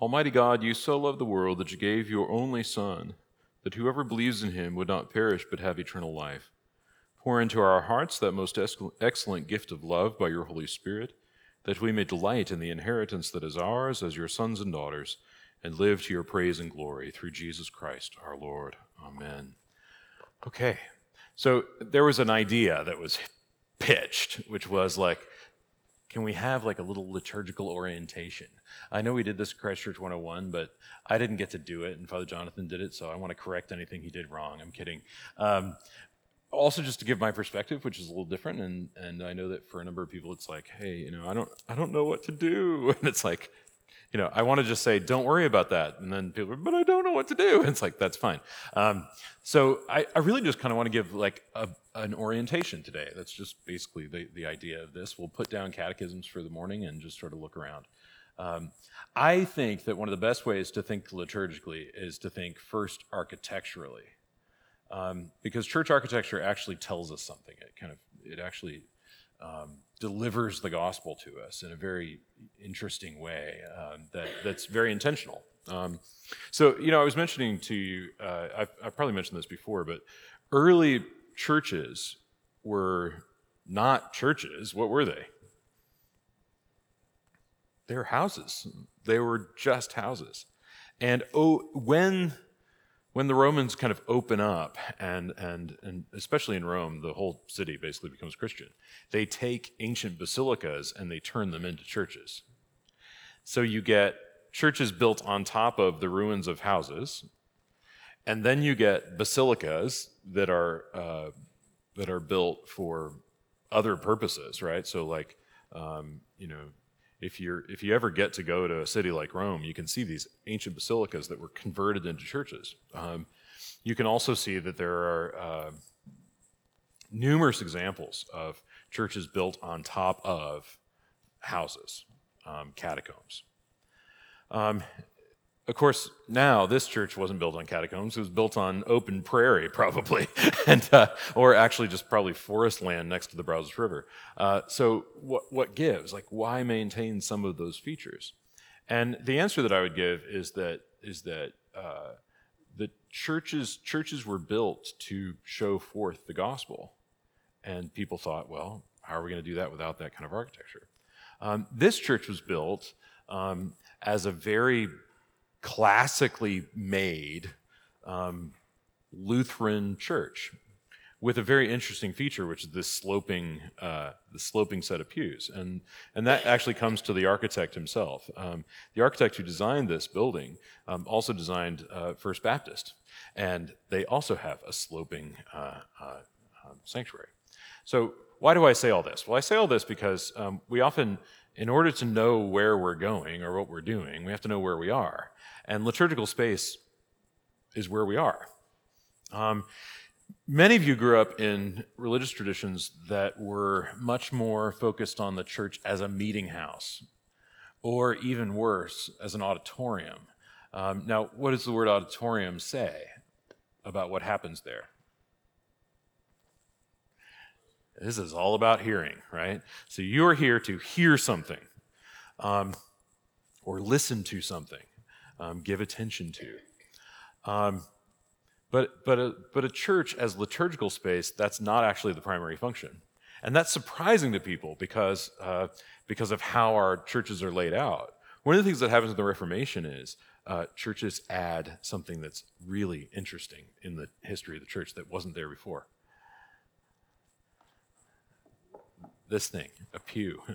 Almighty God, you so loved the world that you gave your only Son, that whoever believes in him would not perish but have eternal life. Pour into our hearts that most excellent gift of love by your Holy Spirit, that we may delight in the inheritance that is ours as your sons and daughters, and live to your praise and glory through Jesus Christ our Lord. Amen. Okay, so there was an idea that was pitched, which was like, can we have like a little liturgical orientation? I know we did this at Christ Church 101, but I didn't get to do it, and Father Jonathan did it, so I want to correct anything he did wrong. I'm kidding. Um, also, just to give my perspective, which is a little different, and and I know that for a number of people, it's like, hey, you know, I don't I don't know what to do, and it's like, you know, I want to just say, don't worry about that. And then people, are, but I don't know what to do. And it's like, that's fine. Um, so I, I, really just kind of want to give like a, an orientation today. That's just basically the, the idea of this. We'll put down catechisms for the morning and just sort of look around. Um, I think that one of the best ways to think liturgically is to think first architecturally. Um, because church architecture actually tells us something. It kind of, it actually um, delivers the gospel to us in a very interesting way um, that, that's very intentional. Um, so, you know, I was mentioning to you, uh, I've, I've, probably mentioned this before, but early churches were not churches. What were they? They were houses. They were just houses. And oh, when when the Romans kind of open up, and, and, and especially in Rome, the whole city basically becomes Christian, they take ancient basilicas and they turn them into churches. So you get churches built on top of the ruins of houses, and then you get basilicas that are, uh, that are built for other purposes, right? So, like, um, you know, if you're if you ever get to go to a city like Rome, you can see these ancient basilicas that were converted into churches. Um, you can also see that there are uh, numerous examples of churches built on top of houses, um, catacombs. Um, of course, now this church wasn't built on catacombs; it was built on open prairie, probably, and uh, or actually just probably forest land next to the Brazos River. Uh, so, what what gives? Like, why maintain some of those features? And the answer that I would give is that is that uh, the churches churches were built to show forth the gospel, and people thought, well, how are we going to do that without that kind of architecture? Um, this church was built um, as a very classically made um, Lutheran church with a very interesting feature, which is this sloping, uh, the sloping set of pews, and and that actually comes to the architect himself. Um, the architect who designed this building um, also designed uh, First Baptist, and they also have a sloping uh, uh um, sanctuary. So why do I say all this? Well, I say all this because um, we often, in order to know where we're going or what we're doing, we have to know where we are. And liturgical space is where we are. Um, many of you grew up in religious traditions that were much more focused on the church as a meeting house, or even worse, as an auditorium. Um, now, what does the word auditorium say about what happens there? This is all about hearing, right? So you're here to hear something um, or listen to something um, give attention to. Um, but, but, a, but a church as liturgical space, that's not actually the primary function. And that's surprising to people because, uh, because of how our churches are laid out. One of the things that happens in the Reformation is uh, churches add something that's really interesting in the history of the church that wasn't there before. This thing, a pew.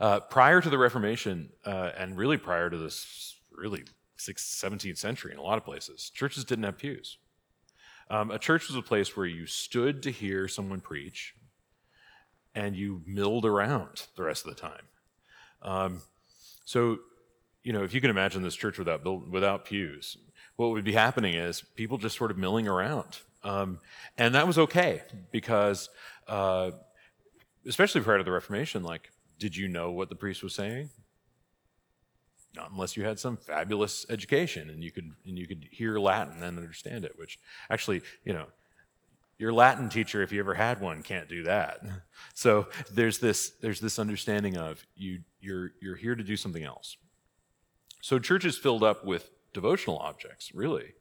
Uh, prior to the Reformation, uh, and really prior to this really 17th century in a lot of places. Churches didn't have pews. Um, a church was a place where you stood to hear someone preach and you milled around the rest of the time. Um, so, you know, if you can imagine this church without, without pews, what would be happening is people just sort of milling around. Um, and that was okay because, uh, especially prior to the Reformation, like, did you know what the priest was saying? Not unless you had some fabulous education and you could and you could hear Latin and understand it. Which actually, you know, your Latin teacher, if you ever had one, can't do that. So there's this there's this understanding of you you're you're here to do something else. So churches filled up with devotional objects, really,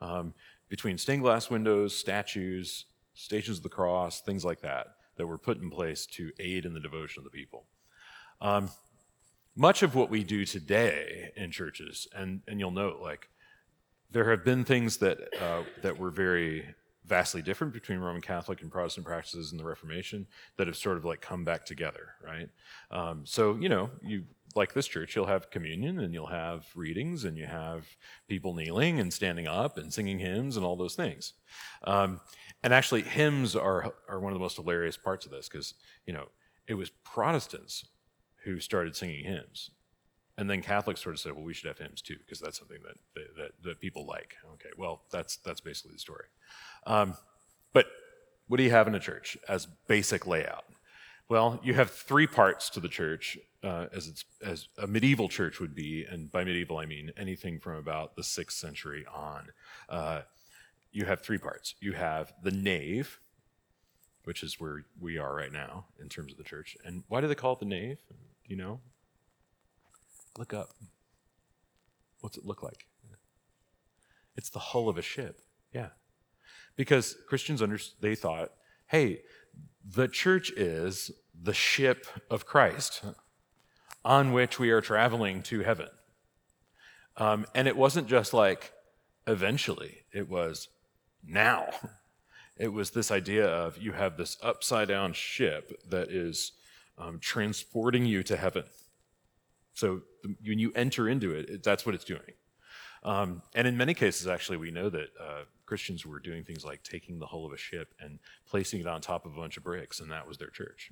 um, between stained glass windows, statues, stations of the cross, things like that, that were put in place to aid in the devotion of the people. Um, much of what we do today in churches, and, and you'll note, like, there have been things that, uh, that were very vastly different between Roman Catholic and Protestant practices in the Reformation that have sort of like come back together, right? Um, so, you know, you like this church, you'll have communion and you'll have readings and you have people kneeling and standing up and singing hymns and all those things. Um, and actually, hymns are, are one of the most hilarious parts of this because, you know, it was Protestants who started singing hymns. And then Catholics sort of said, well, we should have hymns too, because that's something that, that, that people like. Okay, well, that's, that's basically the story. Um, but what do you have in a church as basic layout? Well, you have three parts to the church, uh, as, it's, as a medieval church would be, and by medieval I mean anything from about the sixth century on. Uh, you have three parts. You have the nave, which is where we are right now in terms of the church. And why do they call it the nave? You know? Look up. What's it look like? It's the hull of a ship. Yeah. Because Christians under, they thought, hey, the church is the ship of Christ on which we are traveling to heaven. Um, and it wasn't just like eventually, it was now. It was this idea of you have this upside down ship that is um, transporting you to heaven. So when you enter into it, it that's what it's doing. Um, and in many cases, actually, we know that uh, Christians were doing things like taking the hull of a ship and placing it on top of a bunch of bricks, and that was their church.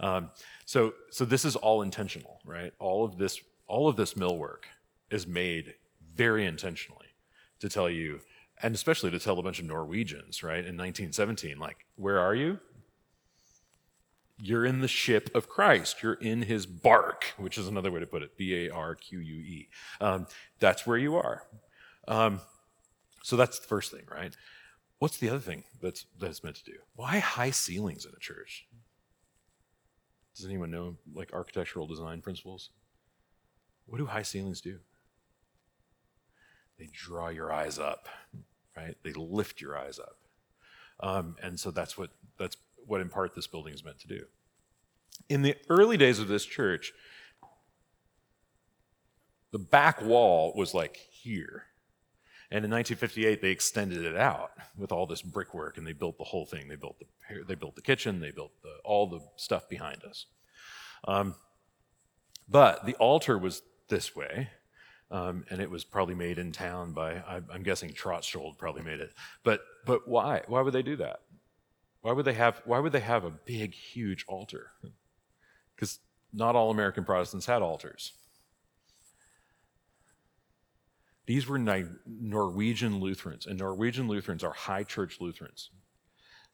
Um, so, so this is all intentional, right? All of this, all of this millwork is made very intentionally to tell you, and especially to tell a bunch of Norwegians, right, in 1917, like, where are you? You're in the ship of Christ. You're in his bark, which is another way to put it B A R Q U E. Um, that's where you are. Um, so that's the first thing, right? What's the other thing that's, that's meant to do? Why high ceilings in a church? Does anyone know like architectural design principles? What do high ceilings do? They draw your eyes up, right? They lift your eyes up. Um, and so that's what that's what in part this building is meant to do. In the early days of this church, the back wall was like here. And in 1958, they extended it out with all this brickwork, and they built the whole thing. They built the they built the kitchen, they built the, all the stuff behind us. Um, but the altar was this way, um, and it was probably made in town by I, am guessing Trotschuld probably made it. But but why? Why would they do that? Why would they have, why would they have a big, huge altar? Because not all American Protestants had altars. These were Norwegian Lutherans, and Norwegian Lutherans are high church Lutherans.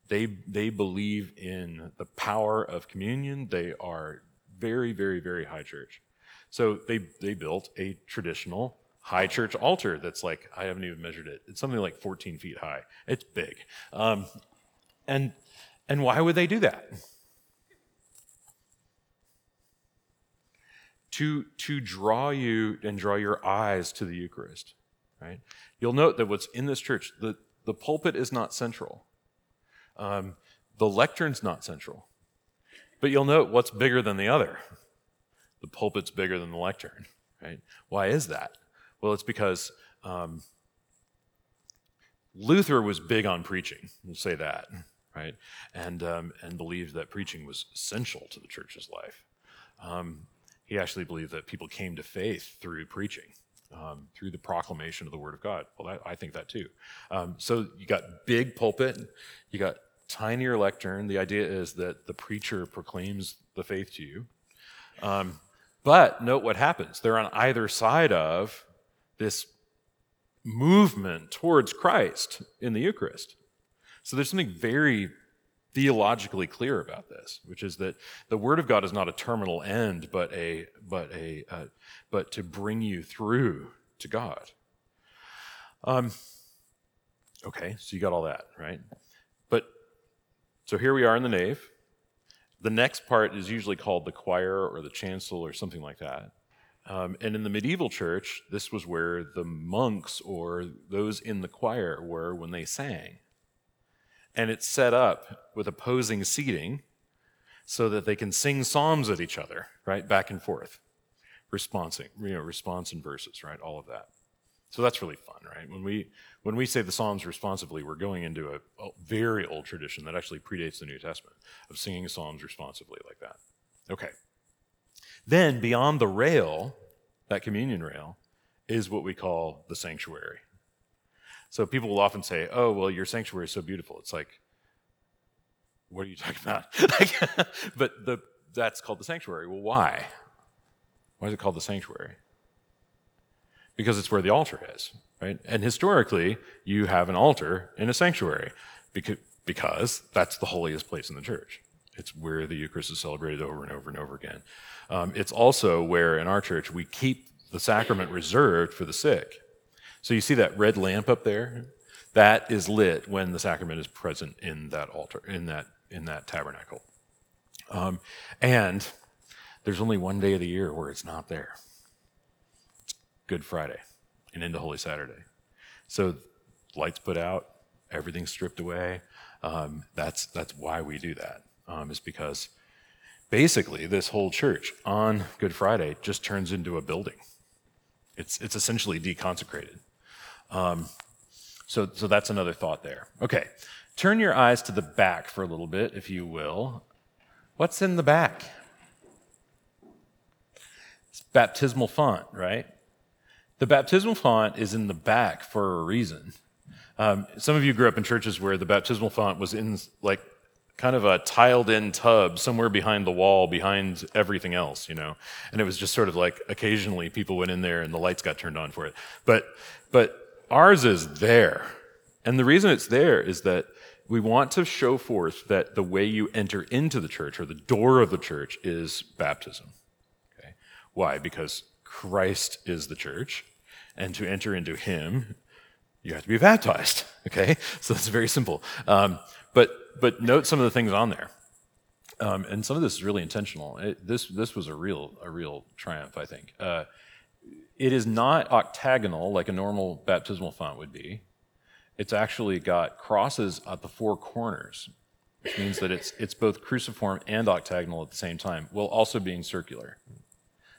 They, they believe in the power of communion. They are very, very, very high church. So they, they built a traditional high church altar that's like, I haven't even measured it. It's something like 14 feet high. It's big. Um, and, and why would they do that? To, to draw you and draw your eyes to the Eucharist, right? You'll note that what's in this church, the, the pulpit is not central. Um, the lectern's not central. But you'll note what's bigger than the other. The pulpit's bigger than the lectern, right? Why is that? Well, it's because um, Luther was big on preaching. We'll say that right? And, um, and believed that preaching was essential to the church's life. Um, he actually believed that people came to faith through preaching, um, through the proclamation of the Word of God. Well, that, I think that too. Um, so you got big pulpit, you got tinier lectern. The idea is that the preacher proclaims the faith to you. Um, but note what happens. They're on either side of this movement towards Christ in the Eucharist. So there's something very theologically clear about this, which is that the Word of God is not a terminal end, but a but a uh, but to bring you through to God. Um, okay, so you got all that right, but so here we are in the nave. The next part is usually called the choir or the chancel or something like that. Um, and in the medieval church, this was where the monks or those in the choir were when they sang. And it's set up with opposing seating so that they can sing psalms at each other, right? Back and forth. Responsing, you know, response and verses, right? All of that. So that's really fun, right? When we when we say the Psalms responsively, we're going into a, a very old tradition that actually predates the New Testament of singing psalms responsively like that. Okay. Then beyond the rail, that communion rail, is what we call the sanctuary. So people will often say, "Oh, well, your sanctuary is so beautiful." It's like, what are you talking about? but the, that's called the sanctuary. Well, why? Why is it called the sanctuary? Because it's where the altar is, right? And historically, you have an altar in a sanctuary because, because that's the holiest place in the church. It's where the Eucharist is celebrated over and over and over again. Um, it's also where in our church we keep the sacrament reserved for the sick. So you see that red lamp up there? That is lit when the sacrament is present in that altar, in that, in that tabernacle. Um, and there's only one day of the year where it's not there. It's Good Friday and into Holy Saturday. So lights put out, everything's stripped away. Um, that's, that's why we do that um, is because basically this whole church on Good Friday just turns into a building. It's, it's essentially deconsecrated. Um, so, so that's another thought there. Okay, turn your eyes to the back for a little bit, if you will. What's in the back? It's baptismal font, right? The baptismal font is in the back for a reason. Um, some of you grew up in churches where the baptismal font was in like kind of a tiled in tub somewhere behind the wall, behind everything else, you know. And it was just sort of like occasionally people went in there and the lights got turned on for it. But, but ours is there. And the reason it's there is that we want to show forth that the way you enter into the church or the door of the church is baptism. Okay? Why? Because Christ is the church, and to enter into Him, you have to be baptized. Okay? So it's very simple. Um, but but note some of the things on there. Um, and some of this is really intentional. It, this this was a real a real triumph, I think. Uh, it is not octagonal like a normal baptismal font would be. It's actually got crosses at the four corners, which means that it's it's both cruciform and octagonal at the same time, while also being circular.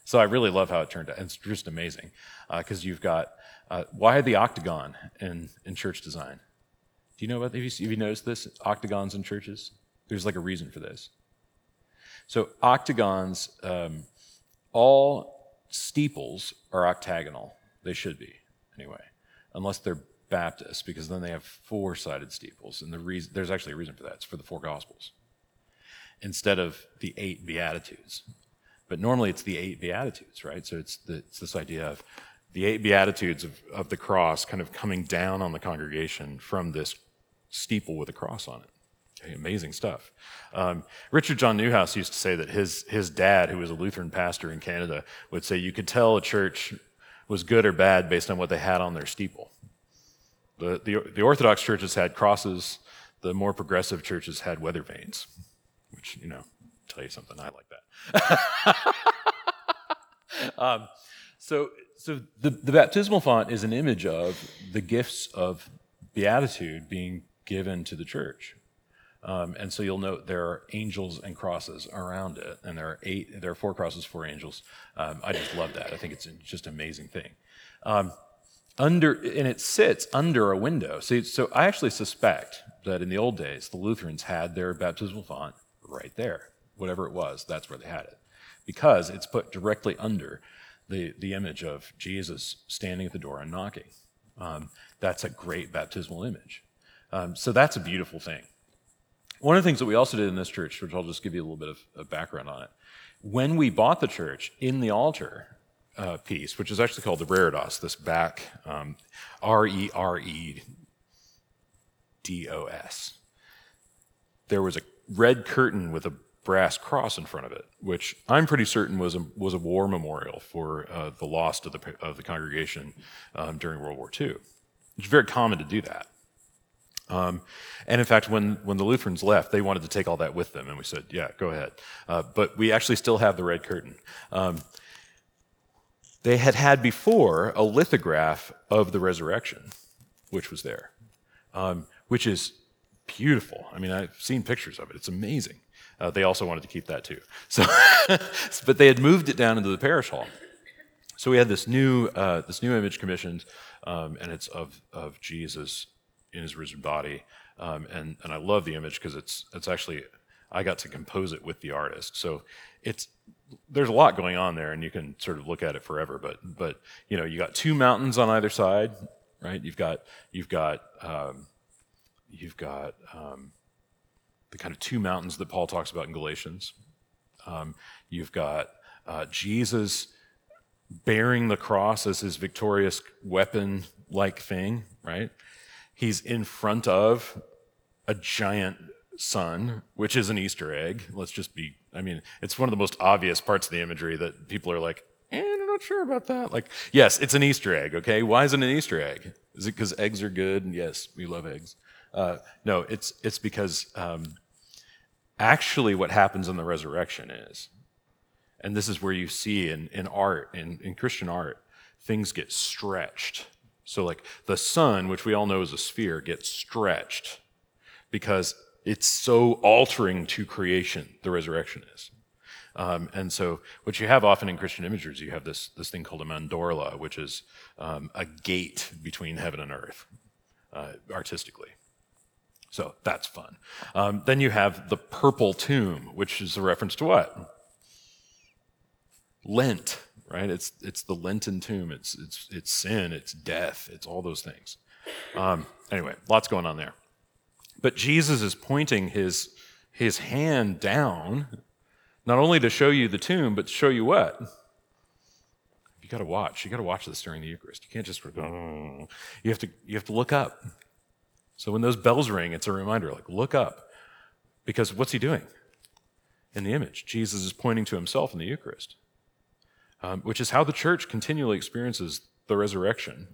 So I really love how it turned out. It's just amazing because uh, you've got uh, why the octagon in in church design? Do you know about, have you, have you noticed this? Octagons in churches? There's like a reason for this. So, octagons, um, all steeples are octagonal. They should be, anyway, unless they're Baptist, because then they have four sided steeples. And the reason, there's actually a reason for that. It's for the four Gospels instead of the eight Beatitudes. But normally it's the eight Beatitudes, right? So it's, the, it's this idea of the eight Beatitudes of, of the cross kind of coming down on the congregation from this steeple with a cross on it. Amazing stuff. Um, Richard John Neuhaus used to say that his, his dad, who was a Lutheran pastor in Canada, would say you could tell a church was good or bad based on what they had on their steeple. The, the, the Orthodox churches had crosses, the more progressive churches had weather vanes, which, you know, tell you something, I like that. um, so so the, the baptismal font is an image of the gifts of beatitude being given to the church. Um, and so you'll note there are angels and crosses around it, and there are eight, there are four crosses, four angels. Um, I just love that. I think it's just an amazing thing. Um, under, and it sits under a window. So, so I actually suspect that in the old days, the Lutherans had their baptismal font right there, whatever it was. That's where they had it, because it's put directly under the the image of Jesus standing at the door and knocking. Um, that's a great baptismal image. Um, so that's a beautiful thing. One of the things that we also did in this church, which I'll just give you a little bit of, of background on it, when we bought the church in the altar uh, piece, which is actually called the Reredos, this back um, R E R E D O S, there was a red curtain with a brass cross in front of it, which I'm pretty certain was a, was a war memorial for uh, the loss of the, of the congregation um, during World War II. It's very common to do that. Um, and in fact, when, when the Lutherans left, they wanted to take all that with them, and we said, yeah, go ahead. Uh, but we actually still have the red curtain. Um, they had had before a lithograph of the resurrection, which was there, um, which is beautiful. I mean, I've seen pictures of it. It's amazing. Uh, they also wanted to keep that too. So, but they had moved it down into the parish hall. So we had this new uh, this new image commissioned, um, and it's of of Jesus in his risen body, um, and and I love the image because it's it's actually I got to compose it with the artist. So it's there's a lot going on there, and you can sort of look at it forever. But but you know you got two mountains on either side, right? You've got you've got um, you've got um, the kind of two mountains that Paul talks about in Galatians. Um, you've got uh, Jesus bearing the cross as his victorious weapon like thing, right? He's in front of a giant sun, which is an Easter egg. Let's just be, I mean, it's one of the most obvious parts of the imagery that people are like, eh, I'm not sure about that. Like, yes, it's an Easter egg, okay? Why is it an Easter egg? Is it because eggs are good? Yes, we love eggs. Uh, no, it's, it's because um, actually what happens in the resurrection is, and this is where you see in, in art, in, in Christian art, things get stretched. So, like the sun, which we all know is a sphere, gets stretched because it's so altering to creation, the resurrection is. Um, and so, what you have often in Christian images, you have this, this thing called a mandorla, which is um, a gate between heaven and earth, uh, artistically. So that's fun. Um, then you have the purple tomb, which is a reference to what? Lent, right? It's, it's the Lenten tomb. It's, it's, it's sin, it's death, it's all those things. Um, anyway, lots going on there. But Jesus is pointing his, his hand down, not only to show you the tomb, but to show you what? You got to watch. You got to watch this during the Eucharist. You can't just go. You have to. You have to look up. So when those bells ring, it's a reminder. Like look up, because what's he doing? In the image, Jesus is pointing to himself in the Eucharist, um, which is how the church continually experiences the resurrection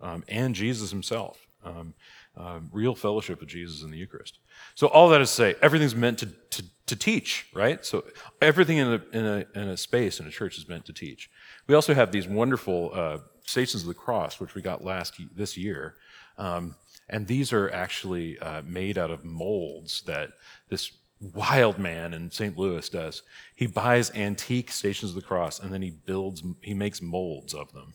um, and Jesus himself. Um, um, real fellowship with Jesus in the Eucharist. So all that is to say, everything's meant to, to, to teach, right? So everything in a, in, a, in a space in a church is meant to teach. We also have these wonderful uh, Stations of the Cross, which we got last this year. Um, and these are actually uh, made out of molds that this wild man in St. Louis does. He buys antique Stations of the Cross and then he builds, he makes molds of them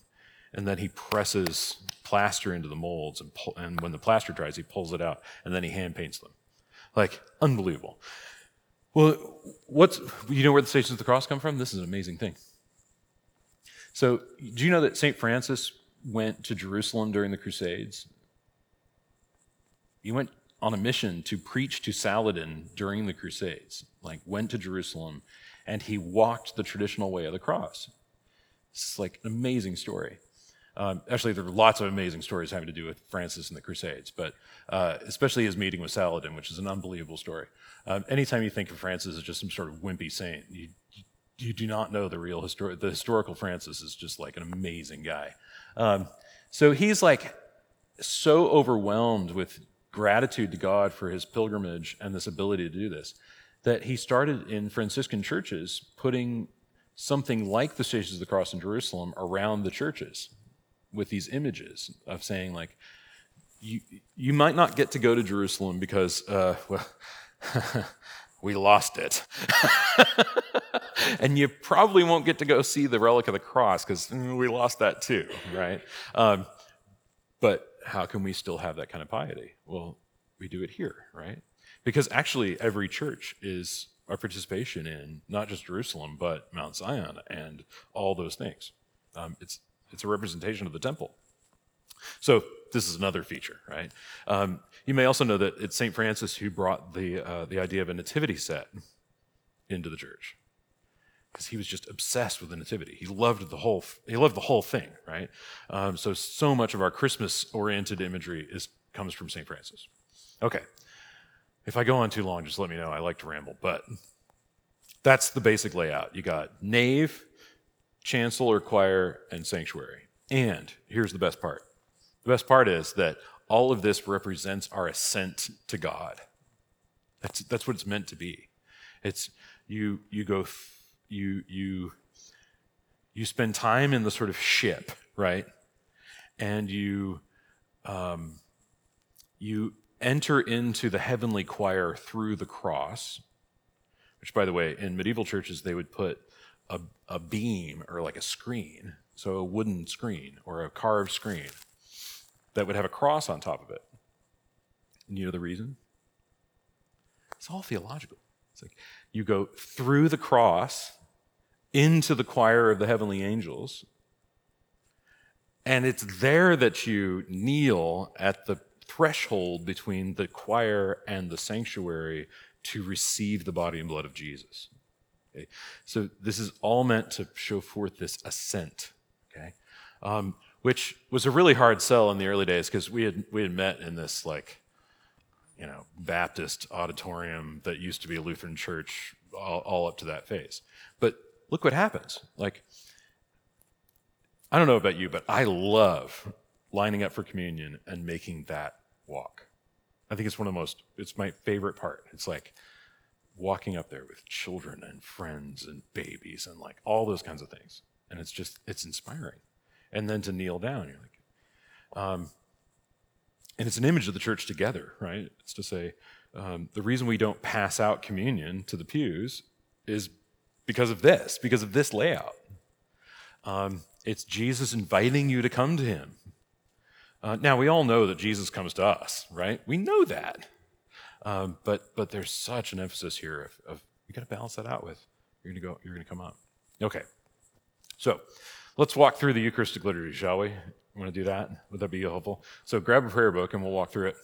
and then he presses plaster into the molds, and, pull, and when the plaster dries, he pulls it out, and then he hand paints them. Like, unbelievable. Well, what's, you know where the Stations of the Cross come from? This is an amazing thing. So, do you know that St. Francis went to Jerusalem during the Crusades? He went on a mission to preach to Saladin during the Crusades, like, went to Jerusalem, and he walked the traditional way of the cross. It's like an amazing story. Um, actually, there are lots of amazing stories having to do with Francis and the Crusades, but uh, especially his meeting with Saladin, which is an unbelievable story. Um, anytime you think of Francis as just some sort of wimpy saint, you, you do not know the real histor- the historical Francis is just like an amazing guy. Um, so he's like so overwhelmed with gratitude to God for his pilgrimage and this ability to do this that he started in Franciscan churches putting something like the Stations of the Cross in Jerusalem around the churches with these images of saying like you you might not get to go to Jerusalem because uh, well we lost it. And you probably won't get to go see the relic of the cross because mm, we lost that too right? Um, but how can we still have that kind of piety well we do it here right because actually every church is our participation in not just jerusalem but mount zion and all those things um, it's it's a representation of the temple. So this is another feature, right? Um, you may also know that it's St. Francis who brought the, uh, the idea of a nativity set into the church because he was just obsessed with the nativity. He loved the whole, he loved the whole thing, right? Um, so, so much of our Christmas-oriented imagery is, comes from St. Francis. Okay. If I go on too long, just let me know. I like to ramble, but that's the basic layout. You got nave, chancel or choir, and sanctuary. And here's the best part the best part is that all of this represents our ascent to God. That's, that's what it's meant to be. It's you, you go, you, you, you spend time in the sort of ship, right? And you, um, you enter into the heavenly choir through the cross, which, by the way, in medieval churches, they would put a, a beam or like a screen, so a wooden screen or a carved screen that would have a cross on top of it. And you know the reason? It's all theological. It's like you go through the cross into the choir of the heavenly angels, and it's there that you kneel at the threshold between the choir and the sanctuary to receive the body and blood of Jesus. Okay? So this is all meant to show forth this ascent. Okay, um, which was a really hard sell in the early days because we had we had met in this like you know Baptist auditorium that used to be a Lutheran church all, all up to that phase. Look what happens. Like I don't know about you, but I love lining up for communion and making that walk. I think it's one of the most, it's my favorite part. It's like walking up there with children and friends and babies and like all those kinds of things. And it's just, it's inspiring. And then to kneel down, you're like, um, and it's an image of the church together, right? It's to say, um, the reason we don't pass out communion to the pews is because of this, because of this layout. Um, it's Jesus inviting you to come to him. Uh, now, we all know that Jesus comes to us, right? We know that. Um, but but there's such an emphasis here of, of you got to balance that out with you're going to go you're going to come up. Okay, so let's walk through the Eucharistic liturgy, shall we? Want to do that? Would that be helpful? So grab a prayer book and we'll walk through it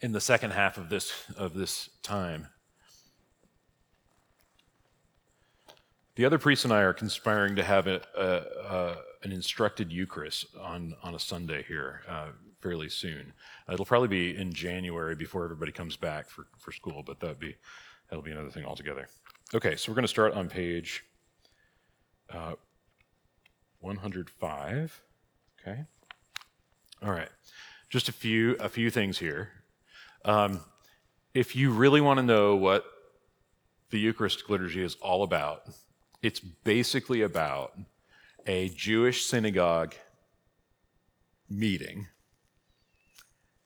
in the second half of this of this time. The other priest and I are conspiring to have a, a, a, an instructed Eucharist on, on a Sunday here uh, fairly soon. Uh, it'll probably be in January before everybody comes back for, for school, but that'll be, that'll be another thing altogether. Okay, so we're going to start on page uh, 105. Okay. All right. Just a few a few things here. Um, if you really want to know what the Eucharistic liturgy is all about, it's basically about a Jewish synagogue meeting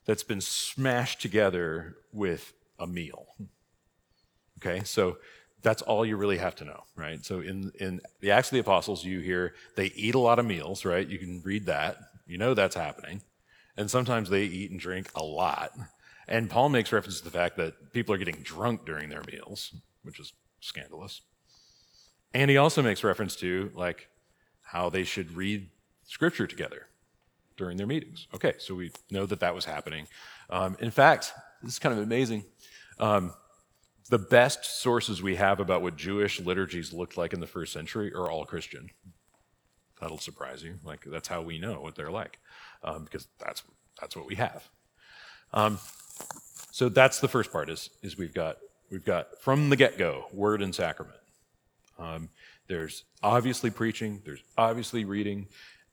that's been smashed together with a meal. Okay, so that's all you really have to know, right? So in, in the Acts of the Apostles, you hear they eat a lot of meals, right? You can read that. You know that's happening. And sometimes they eat and drink a lot. And Paul makes reference to the fact that people are getting drunk during their meals, which is scandalous. And he also makes reference to like how they should read scripture together during their meetings. Okay, so we know that that was happening. Um, in fact, this is kind of amazing. Um, the best sources we have about what Jewish liturgies looked like in the first century are all Christian. That'll surprise you. Like that's how we know what they're like, um, because that's that's what we have. Um, so that's the first part. Is is we've got we've got from the get go word and sacrament. Um, there's obviously preaching, there's obviously reading,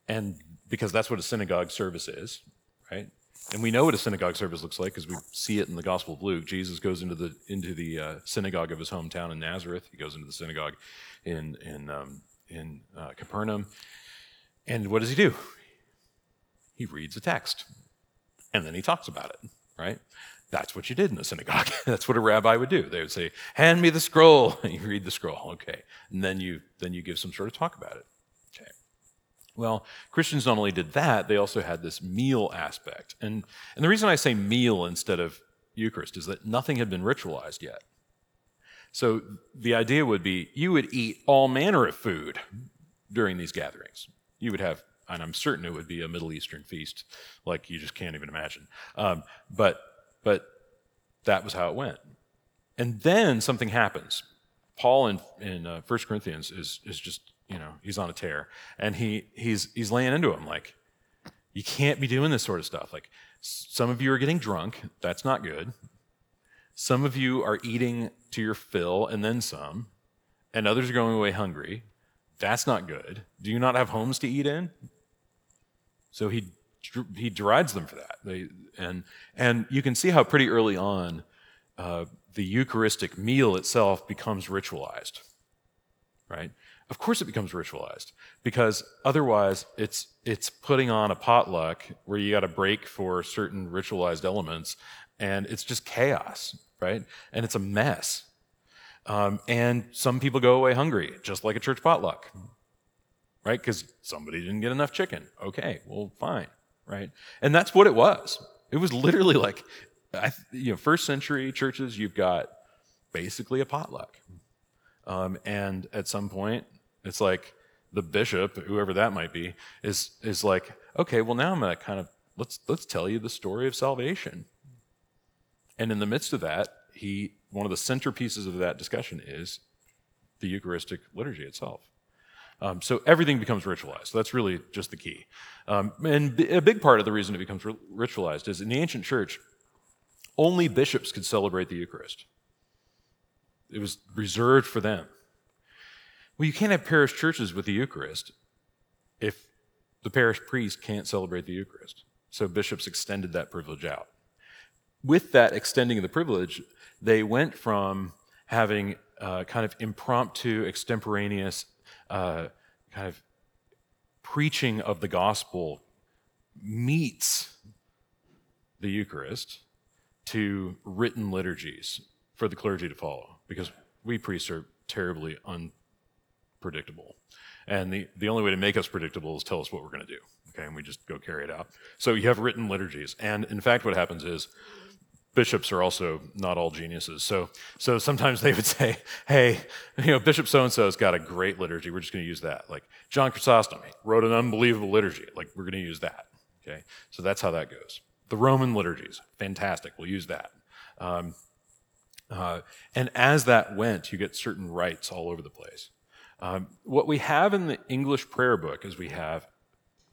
and because that's what a synagogue service is, right? And we know what a synagogue service looks like because we see it in the Gospel of Luke. Jesus goes into the into the uh, synagogue of his hometown in Nazareth. He goes into the synagogue in in um, in uh, Capernaum, and what does he do? He reads a text, and then he talks about it. Right? That's what you did in the synagogue. That's what a rabbi would do. They would say, "Hand me the scroll." And you read the scroll, okay, and then you then you give some sort of talk about it. Okay. Well, Christians not only did that, they also had this meal aspect, and and the reason I say meal instead of Eucharist is that nothing had been ritualized yet. So the idea would be you would eat all manner of food during these gatherings. You would have, and I'm certain it would be a Middle Eastern feast, like you just can't even imagine. Um, but but that was how it went. And then something happens. Paul in, in uh, 1 Corinthians is, is just, you know, he's on a tear. And he, he's, he's laying into him like, you can't be doing this sort of stuff. Like, some of you are getting drunk. That's not good. Some of you are eating to your fill and then some. And others are going away hungry. That's not good. Do you not have homes to eat in? So he he derides them for that. They, and, and you can see how pretty early on uh, the Eucharistic meal itself becomes ritualized, right? of course it becomes ritualized because otherwise it's it's putting on a potluck where you got to break for certain ritualized elements and it's just chaos right? And it's a mess. Um, and some people go away hungry just like a church potluck right? Because somebody didn't get enough chicken. Okay well fine right and that's what it was it was literally like I, you know first century churches you've got basically a potluck um, and at some point it's like the bishop, whoever that might be, is is like, okay, well now I'm gonna kind of let's let's tell you the story of salvation. And in the midst of that, he one of the centerpieces of that discussion is the Eucharistic liturgy itself. Um, so everything becomes ritualized. That's really just the key. Um, and b- a big part of the reason it becomes r- ritualized is in the ancient church, only bishops could celebrate the Eucharist. It was reserved for them. Well, you can't have parish churches with the Eucharist if the parish priest can't celebrate the Eucharist. So bishops extended that privilege out. With that extending of the privilege, they went from having uh, kind of impromptu, extemporaneous, uh, kind of preaching of the gospel meets the Eucharist to written liturgies for the clergy to follow because we priests are terribly unpredictable. And the, the only way to make us predictable is tell us what we're going to do. Okay, and we just go carry it out. So you have written liturgies. And in fact, what happens is bishops are also not all geniuses. So, so sometimes they would say, hey, you know, Bishop so and so has got a great liturgy. We're just going to use that. Like John Chrysostom wrote an unbelievable liturgy. Like we're going to use that. Okay, so that's how that goes. The Roman liturgies, fantastic. We'll use that. Um, uh, and as that went, you get certain rites all over the place. Um, what we have in the English prayer book is we have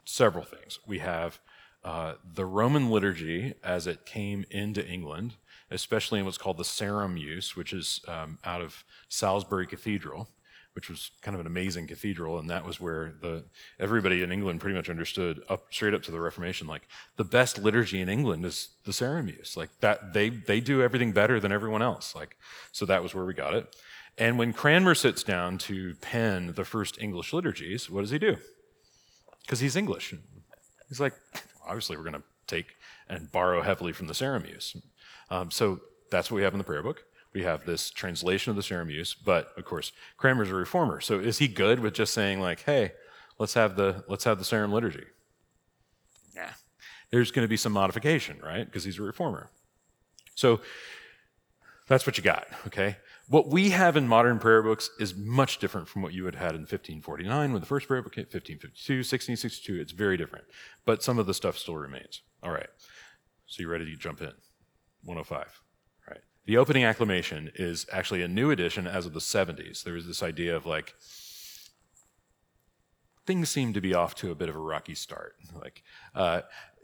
several things. We have uh, the Roman liturgy as it came into England, especially in what's called the Sarum use, which is um, out of Salisbury Cathedral, which was kind of an amazing cathedral, and that was where the everybody in England pretty much understood up straight up to the Reformation, like the best liturgy in England is the Sarum use, like that they they do everything better than everyone else, like so that was where we got it. And when Cranmer sits down to pen the first English liturgies, what does he do? Because he's English. He's like, obviously, we're going to take and borrow heavily from the Sarum. Um, so that's what we have in the prayer book. We have this translation of the Sarum but of course, Cranmer's a reformer. So is he good with just saying like, "Hey, let's have the let's have the Sarum liturgy"? Yeah, there's going to be some modification, right? Because he's a reformer. So that's what you got. Okay. What we have in modern prayer books is much different from what you had had in 1549 when the first prayer book came, 1552, 1662. It's very different, but some of the stuff still remains. All right, so you ready to jump in? 105. All right. The opening acclamation is actually a new edition as of the 70s. There was this idea of like, things seem to be off to a bit of a rocky start. Like, uh,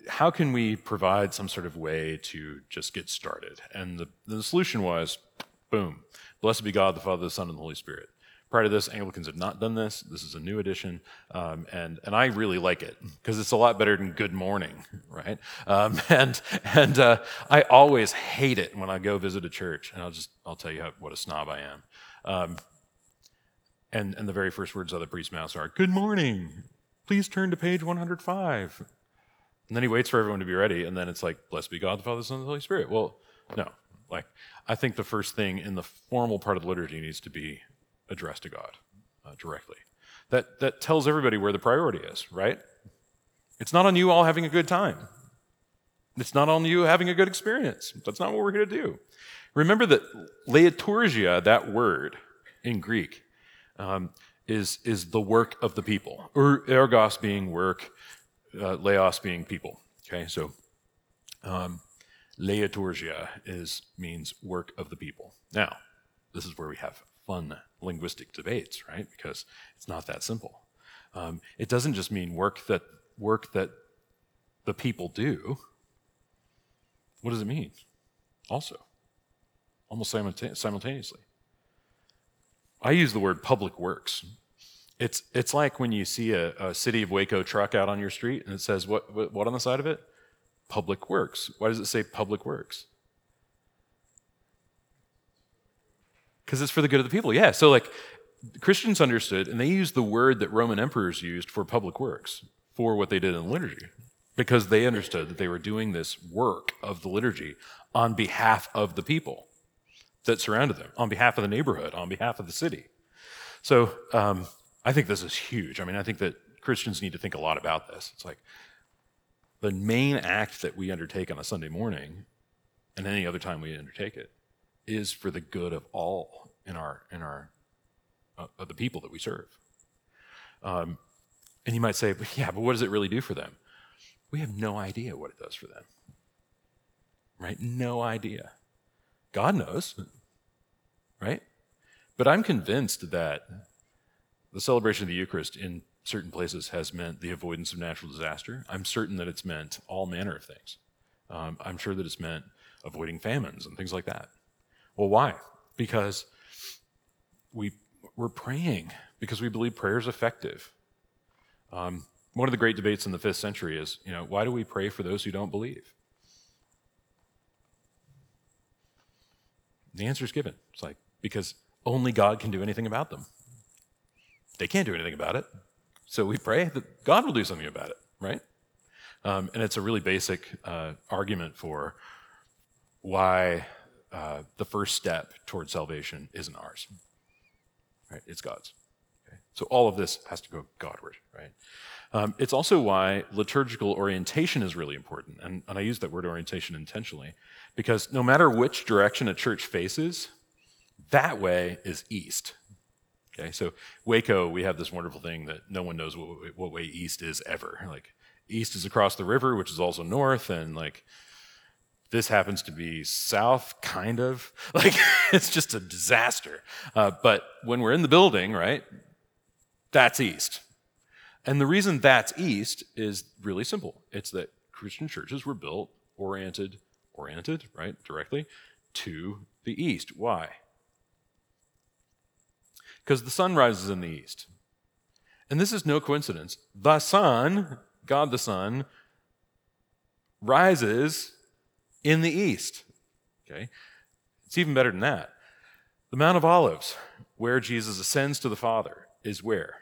how can we provide some sort of way to just get started? And the, the solution was, boom, Blessed be God, the Father, the Son, and the Holy Spirit. Prior to this, Anglicans have not done this. This is a new edition, um, and and I really like it because it's a lot better than Good Morning, right? Um, and and uh, I always hate it when I go visit a church, and I'll just I'll tell you how, what a snob I am. Um, and and the very first words of the priest's mouth are "Good morning, please turn to page 105." And then he waits for everyone to be ready, and then it's like, "Blessed be God, the Father, the Son, and the Holy Spirit." Well, no, like I think the first thing in the formal part of the liturgy needs to be addressed to God uh, directly. That, that tells everybody where the priority is, right? It's not on you all having a good time. It's not on you having a good experience. That's not what we're here to do. Remember that liturgia, that word in Greek, um, is, is the work of the people, or ergos being work, uh, laos being people. Okay, so um, Liturgia is means work of the people. Now, this is where we have fun linguistic debates, right? Because it's not that simple. Um, it doesn't just mean work that work that the people do. What does it mean? Also, almost simultaneously. I use the word public works. It's it's like when you see a, a city of Waco truck out on your street and it says what what on the side of it? Public works. Why does it say public works? Because it's for the good of the people. Yeah. So, like, Christians understood, and they used the word that Roman emperors used for public works, for what they did in the liturgy, because they understood that they were doing this work of the liturgy on behalf of the people that surrounded them, on behalf of the neighborhood, on behalf of the city. So um, I think this is huge. I mean, I think that Christians need to think a lot about this. It's like the main act that we undertake on a Sunday morning and any other time we undertake it is for the good of all in our in our uh, of the people that we serve. Um, and you might say, but yeah, but what does it really do for them? We have no idea what it does for them. Right? No idea. God knows. Right? But I'm convinced that the celebration of the Eucharist in certain places has meant the avoidance of natural disaster. I'm certain that it's meant all manner of things. Um, I'm sure that it's meant avoiding famines and things like that. Well, why? Because we, we're praying, because we believe prayer is effective. Um, one of the great debates in the fifth century is, you know, why do we pray for those who don't believe? The answer is given. It's like, because only God can do anything about them. They can't do anything about it. So we pray that God will do something about it, right? Um, and it's a really basic uh, argument for why uh, the first step towards salvation isn't ours, right? It's God's. Okay? So all of this has to go Godward, right? Um, it's also why liturgical orientation is really important. And, and I use that word orientation intentionally because no matter which direction a church faces, that way is east. Okay, so Waco, we have this wonderful thing that no one knows what, what way east is ever. Like, east is across the river, which is also north, and like, this happens to be south, kind of. Like, it's just a disaster. Uh, but when we're in the building, right, that's east. And the reason that's east is really simple it's that Christian churches were built oriented, oriented, right, directly to the east. Why? Because the sun rises in the east. And this is no coincidence. The sun, God the sun, rises in the east. Okay? It's even better than that. The Mount of Olives, where Jesus ascends to the Father, is where?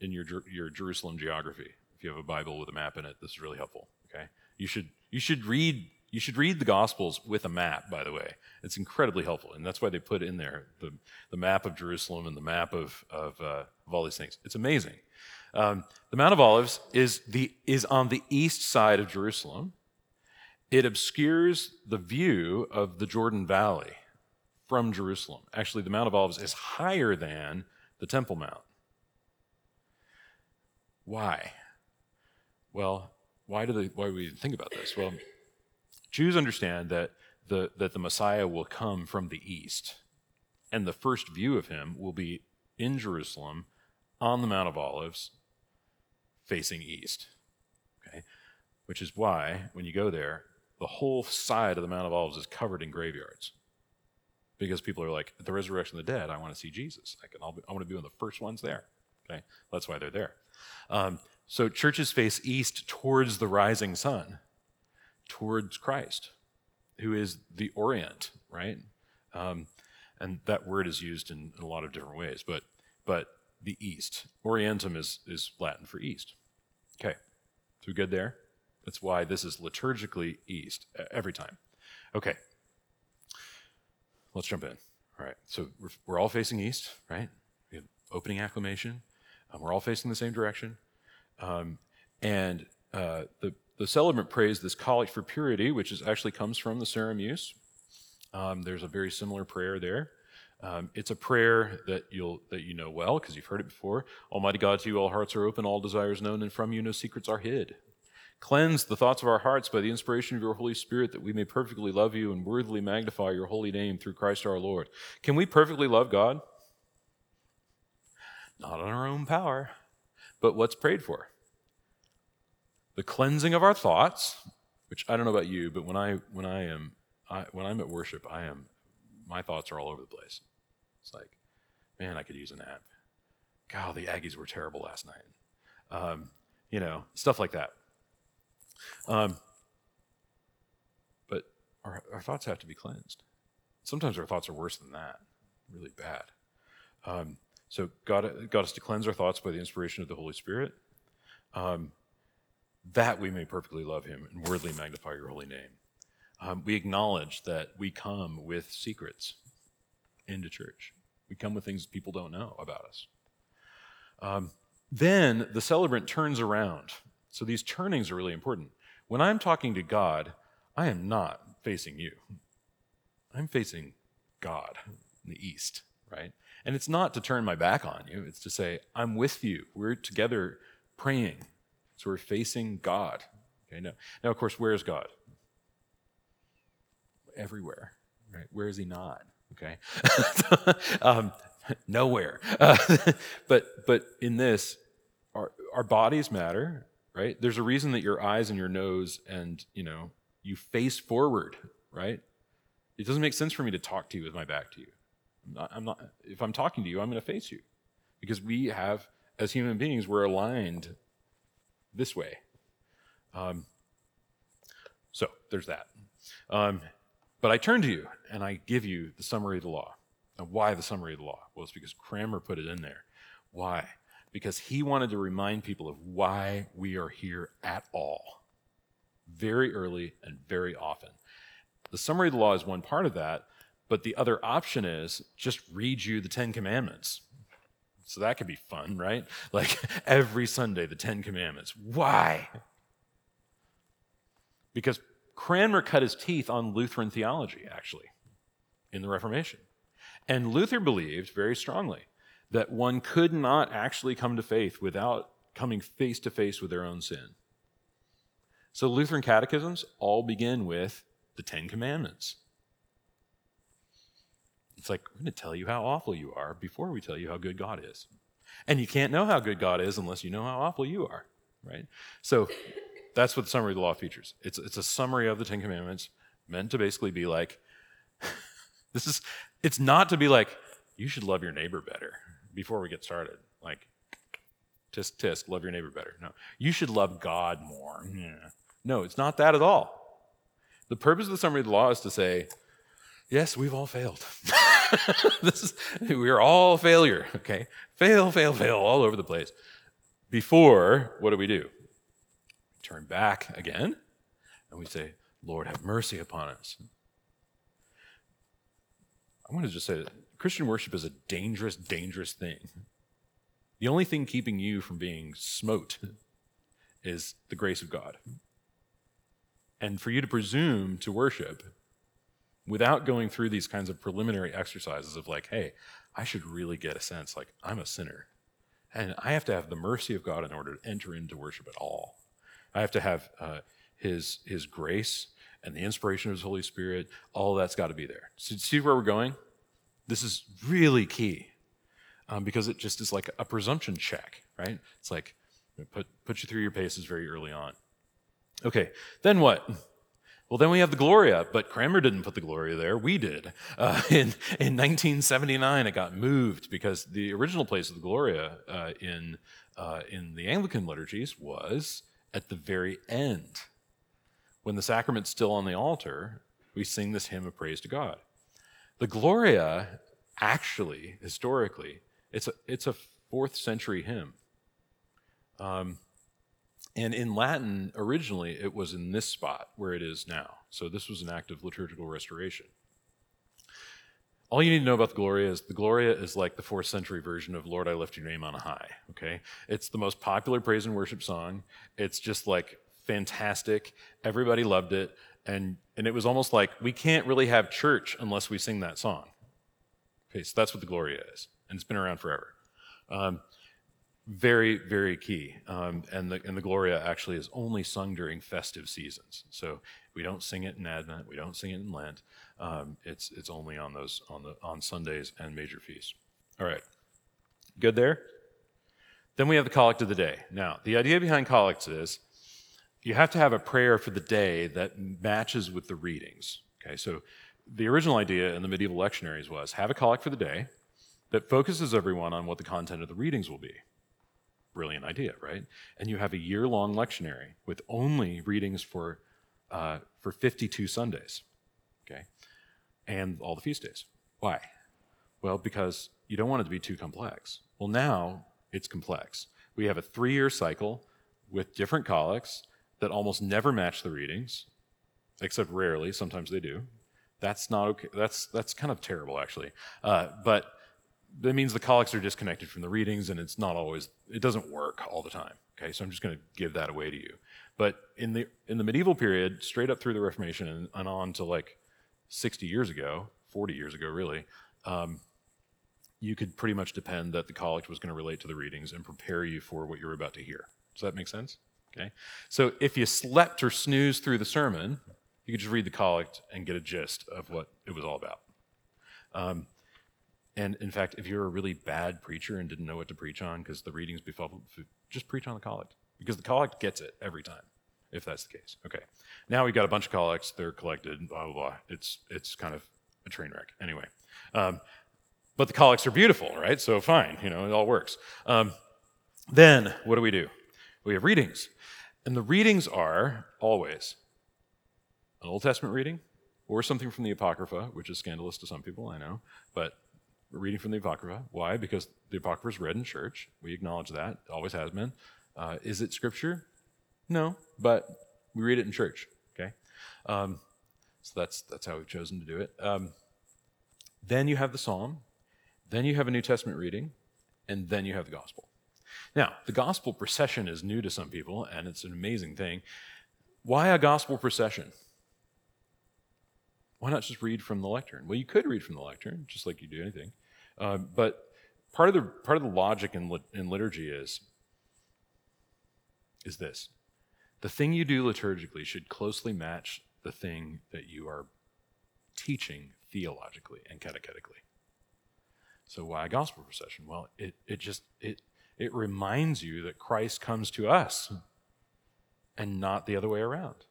In your, your Jerusalem geography. If you have a Bible with a map in it, this is really helpful. Okay? You should, you should read you should read the Gospels with a map, by the way. It's incredibly helpful. And that's why they put in there the, the map of Jerusalem and the map of, of, uh, of all these things. It's amazing. Um, the Mount of Olives is, the, is on the east side of Jerusalem. It obscures the view of the Jordan Valley from Jerusalem. Actually, the Mount of Olives is higher than the Temple Mount. Why? Well, why do they, why do we think about this? Well, Jews understand that the, that the Messiah will come from the east, and the first view of him will be in Jerusalem on the Mount of Olives, facing east. Okay? Which is why, when you go there, the whole side of the Mount of Olives is covered in graveyards. Because people are like, at the resurrection of the dead, I want to see Jesus. I, can, be, I want to be one of the first ones there. Okay? That's why they're there. Um, so churches face east towards the rising sun towards Christ, who is the Orient, right? Um, and that word is used in, in, a lot of different ways, but but the East. Orientum is is Latin for East. Okay, so good there. That's why this is liturgically East every time. Okay, let's jump in. All right, so we're, we're all facing East, right? We have opening acclamation. Um, we're all facing the same direction, um, and uh, the the celebrant prays this collect for purity, which is actually comes from the Seramus. Um, there's a very similar prayer there. Um, it's a prayer that you'll that you know well because you've heard it before. Almighty God, to you all hearts are open, all desires known, and from you no secrets are hid. Cleanse the thoughts of our hearts by the inspiration of your Holy Spirit, that we may perfectly love you and worthily magnify your holy name through Christ our Lord. Can we perfectly love God? Not on our own power, but what's prayed for? The cleansing of our thoughts, which I don't know about you, but when I when I am I, when I'm at worship, I am my thoughts are all over the place. It's like, man, I could use a nap. God, the Aggies were terrible last night. Um, you know, stuff like that. Um, but our, our thoughts have to be cleansed. Sometimes our thoughts are worse than that, really bad. Um, So God got us to cleanse our thoughts by the inspiration of the Holy Spirit, um, that we may perfectly love him and worthily magnify your holy name. Um, we acknowledge that we come with secrets into church. We come with things people don't know about us. Um, then the celebrant turns around. So these turnings are really important. When I'm talking to God, I am not facing you. I'm facing God in the east, right? And it's not to turn my back on you, it's to say, I'm with you. We're together praying. So we're facing God. Okay, now, now of course, where is God? Everywhere, right? Where is he not? Okay. um, nowhere. Uh, but but in this, our our bodies matter, right? There's a reason that your eyes and your nose and you know you face forward, right? It doesn't make sense for me to talk to you with my back to you. I'm not, I'm not if I'm talking to you, I'm going to face you because we have, as human beings, we're aligned this way. Um, so there's that. Um, but I turn to you and I give you the summary of the law. And why the summary of the law? Well, it's because Cranmer put it in there. Why? Because he wanted to remind people of why we are here at all, very early and very often. The summary of the law is one part of that, but the other option is just read you the Ten Commandments. So that could be fun, right? Like every Sunday, the Ten Commandments. Why? Because Cranmer cut his teeth on Lutheran theology, actually, in the Reformation. And Luther believed very strongly that one could not actually come to faith without coming face to face with their own sin. So Lutheran catechisms all begin with the Ten Commandments. It's like, we're going to tell you how awful you are before we tell you how good God is. And you can't know how good God is unless you know how awful you are, right? So that's what the summary of the law features. It's, it's a summary of the Ten Commandments meant to basically be like, this is, it's not to be like, you should love your neighbor better before we get started. Like, tisk, tisk, love your neighbor better. No, you should love God more. Yeah. No, it's not that at all. The purpose of the summary of the law is to say, yes, we've all failed. is, we're all failure, okay? Fail, fail, fail, all over the place. Before, what do we do? turn back again and we say, Lord, have mercy upon us. I want to just say that Christian worship is a dangerous, dangerous thing. The only thing keeping you from being smote is the grace of God. And for you to presume to worship without going through these kinds of preliminary exercises of like, hey, I should really get a sense like I'm a sinner. And I have to have the mercy of God in order to enter into worship at all. I have to have uh, his, his grace and the inspiration of his Holy Spirit. All that's got to be there. So, see where we're going? This is really key um, because it just is like a presumption check, right? It's like put, put you through your paces very early on. Okay, then what? Well, then we have the Gloria, but Cranmer didn't put the Gloria there. We did. Uh, in, in 1979, it got moved because the original place of the Gloria uh, in, uh, in the Anglican liturgies was at the very end. When the sacrament's still on the altar, we sing this hymn of praise to God. The Gloria, actually, historically, it's a, it's a fourth century hymn. Um, and in Latin, originally, it was in this spot where it is now. So this was an act of liturgical restoration. All you need to know about the Gloria is the Gloria is like the fourth century version of Lord, I lift your name on high. Okay? It's the most popular praise and worship song. It's just like fantastic. Everybody loved it. And, and it was almost like we can't really have church unless we sing that song. Okay, so that's what the Gloria is. And it's been around forever. Um, very, very key. Um, and, the, and the Gloria actually is only sung during festive seasons. So we don't sing it in Advent, we don't sing it in Lent. Um, it's, it's only on those on, the, on Sundays and major feasts. All right. Good there? Then we have the collect of the day. Now, the idea behind collects is you have to have a prayer for the day that matches with the readings. Okay, so the original idea in the medieval lectionaries was have a collect for the day that focuses everyone on what the content of the readings will be brilliant idea, right? And you have a year long lectionary with only readings for, uh, for 52 Sundays, okay? And all the feast days. Why? Well, because you don't want it to be too complex. Well, now it's complex. We have a three year cycle with different collects that almost never match the readings, except rarely. Sometimes they do. That's not okay. That's, that's kind of terrible, actually. Uh, but that means the collects are disconnected from the readings, and it's not always, it doesn't work all the time. Okay, so I'm just going to give that away to you. But in the in the medieval period, straight up through the Reformation and, and on to like 60 years ago, 40 years ago, really, um, you could pretty much depend that the collect was going to relate to the readings and prepare you for what you're about to hear. Does that make sense? Okay. So if you slept or snoozed through the sermon, you could just read the collect and get a gist of what it was all about. Um, and in fact, if you're a really bad preacher and didn't know what to preach on because the readings befuddled, just preach on the collect because the collect gets it every time, if that's the case. Okay. Now we've got a bunch of collects. They're collected. Blah blah blah. It's it's kind of a train wreck. Anyway, um, but the collects are beautiful, right? So fine, you know, it all works. Um, then what do we do? We have readings, and the readings are always an Old Testament reading or something from the Apocrypha, which is scandalous to some people, I know, but reading from the Apocrypha. Why? Because the Apocrypha is read in church. We acknowledge that. It always has been. Uh, is it scripture? No, but we read it in church. Okay, um, so that's that's how we've chosen to do it. Um, then you have the Psalm, then you have a New Testament reading, and then you have the Gospel. Now, the Gospel procession is new to some people, and it's an amazing thing. Why a Gospel procession? Why not just read from the lectern? Well, you could read from the lectern, just like you do anything. Uh, but part of the part of the logic in, in liturgy is is this: the thing you do liturgically should closely match the thing that you are teaching theologically and catechetically. So why a gospel procession? Well, it, it just it it reminds you that Christ comes to us and not the other way around.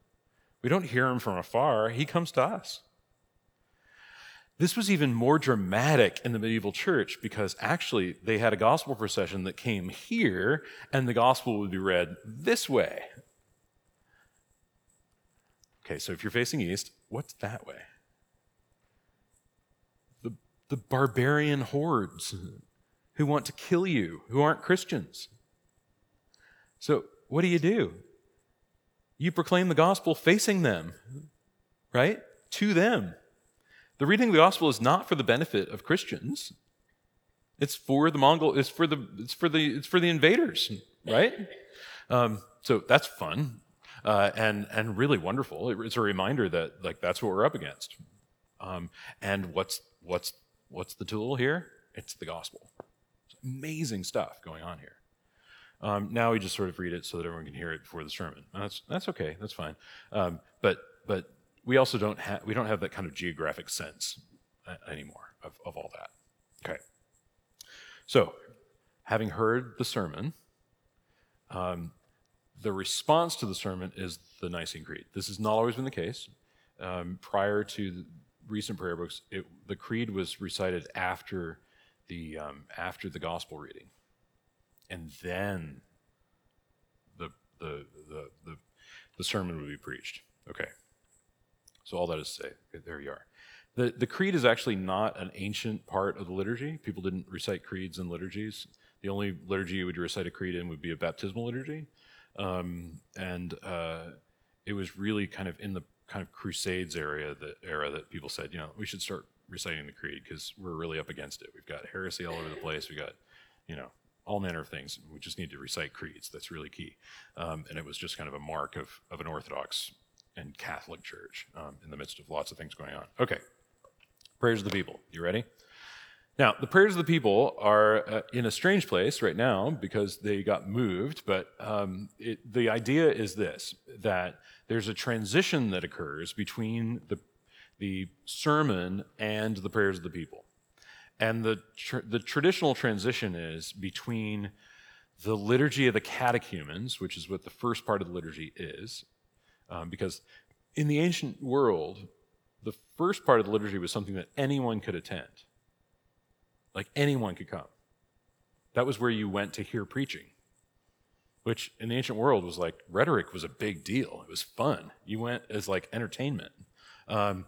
We don't hear him from afar, he comes to us. This was even more dramatic in the medieval church because actually they had a gospel procession that came here and the gospel would be read this way. Okay, so if you're facing east, what's that way? The, the barbarian hordes who want to kill you, who aren't Christians. So what do you do? You proclaim the gospel facing them, right? To them. The reading of the gospel is not for the benefit of Christians. It's for the Mongol. It's for the. It's for the. It's for the invaders, right? Um, so that's fun uh, and and really wonderful. It's a reminder that like that's what we're up against. Um, and what's what's what's the tool here? It's the gospel. It's amazing stuff going on here. Um, now we just sort of read it so that everyone can hear it before the sermon. That's that's okay. That's fine. Um, but but we also don't have we don't have that kind of geographic sense uh, anymore of, of all that. Okay. So, having heard the sermon, um, the response to the sermon is the Nicene Creed. This has not always been the case. Um, prior to recent prayer books, it, the creed was recited after the um, after the gospel reading, and then the the the the, the sermon would be preached. Okay. So all that is to say, there you are. The, the creed is actually not an ancient part of the liturgy. People didn't recite creeds in liturgies. The only liturgy you would recite a creed in would be a baptismal liturgy. Um, and uh, it was really kind of in the kind of Crusades area, the era that people said, you know, we should start reciting the creed because we're really up against it. We've got heresy all over the place. We got, you know, all manner of things. We just need to recite creeds. That's really key. Um, and it was just kind of a mark of, of an Orthodox and Catholic Church um, in the midst of lots of things going on. Okay, prayers of the people. You ready? Now, the prayers of the people are uh, in a strange place right now because they got moved, but um, it, the idea is this that there's a transition that occurs between the, the sermon and the prayers of the people. And the, tr- the traditional transition is between the liturgy of the catechumens, which is what the first part of the liturgy is, um, because in the ancient world, the first part of the liturgy was something that anyone could attend. Like anyone could come. That was where you went to hear preaching, which in the ancient world was like rhetoric was a big deal. It was fun. You went as like entertainment. Um,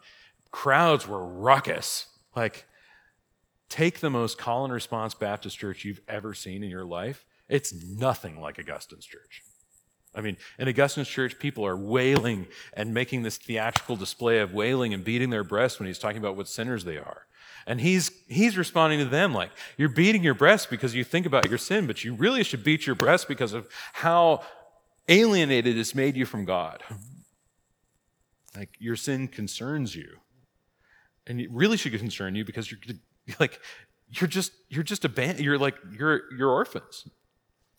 crowds were raucous. Like take the most call and response Baptist church you've ever seen in your life. It's nothing like Augustine's church. I mean, in Augustine's church, people are wailing and making this theatrical display of wailing and beating their breasts when he's talking about what sinners they are. And he's, he's responding to them like, You're beating your breast because you think about your sin, but you really should beat your breast because of how alienated it's made you from God. Like, your sin concerns you. And it really should concern you because you're like, you're just, you're just abandoned. You're like, you're, you're orphans.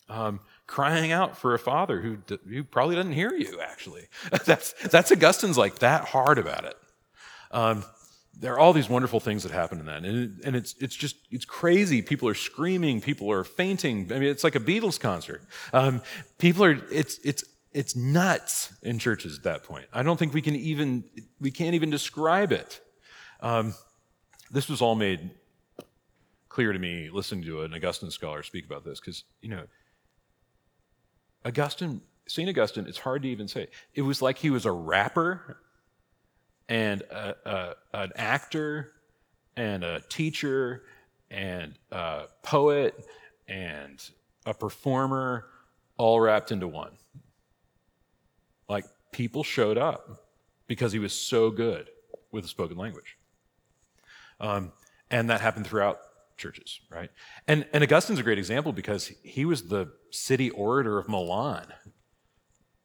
Um, crying out for a father who, who probably doesn't hear you, actually. that's, that's Augustine's like that hard about it. Um, there are all these wonderful things that happen in that. And, it, and it's, it's just, it's crazy. People are screaming, people are fainting. I mean, it's like a Beatles concert. Um, people are, it's, it's, it's nuts in churches at that point. I don't think we can even, we can't even describe it. Um, this was all made clear to me listening to an Augustine scholar speak about this because, you know, Augustine, St. Augustine, it's hard to even say. It was like he was a rapper and a, a, an actor and a teacher and a poet and a performer all wrapped into one. Like people showed up because he was so good with the spoken language. Um, and that happened throughout churches, right? And, and Augustine's a great example because he was the city orator of Milan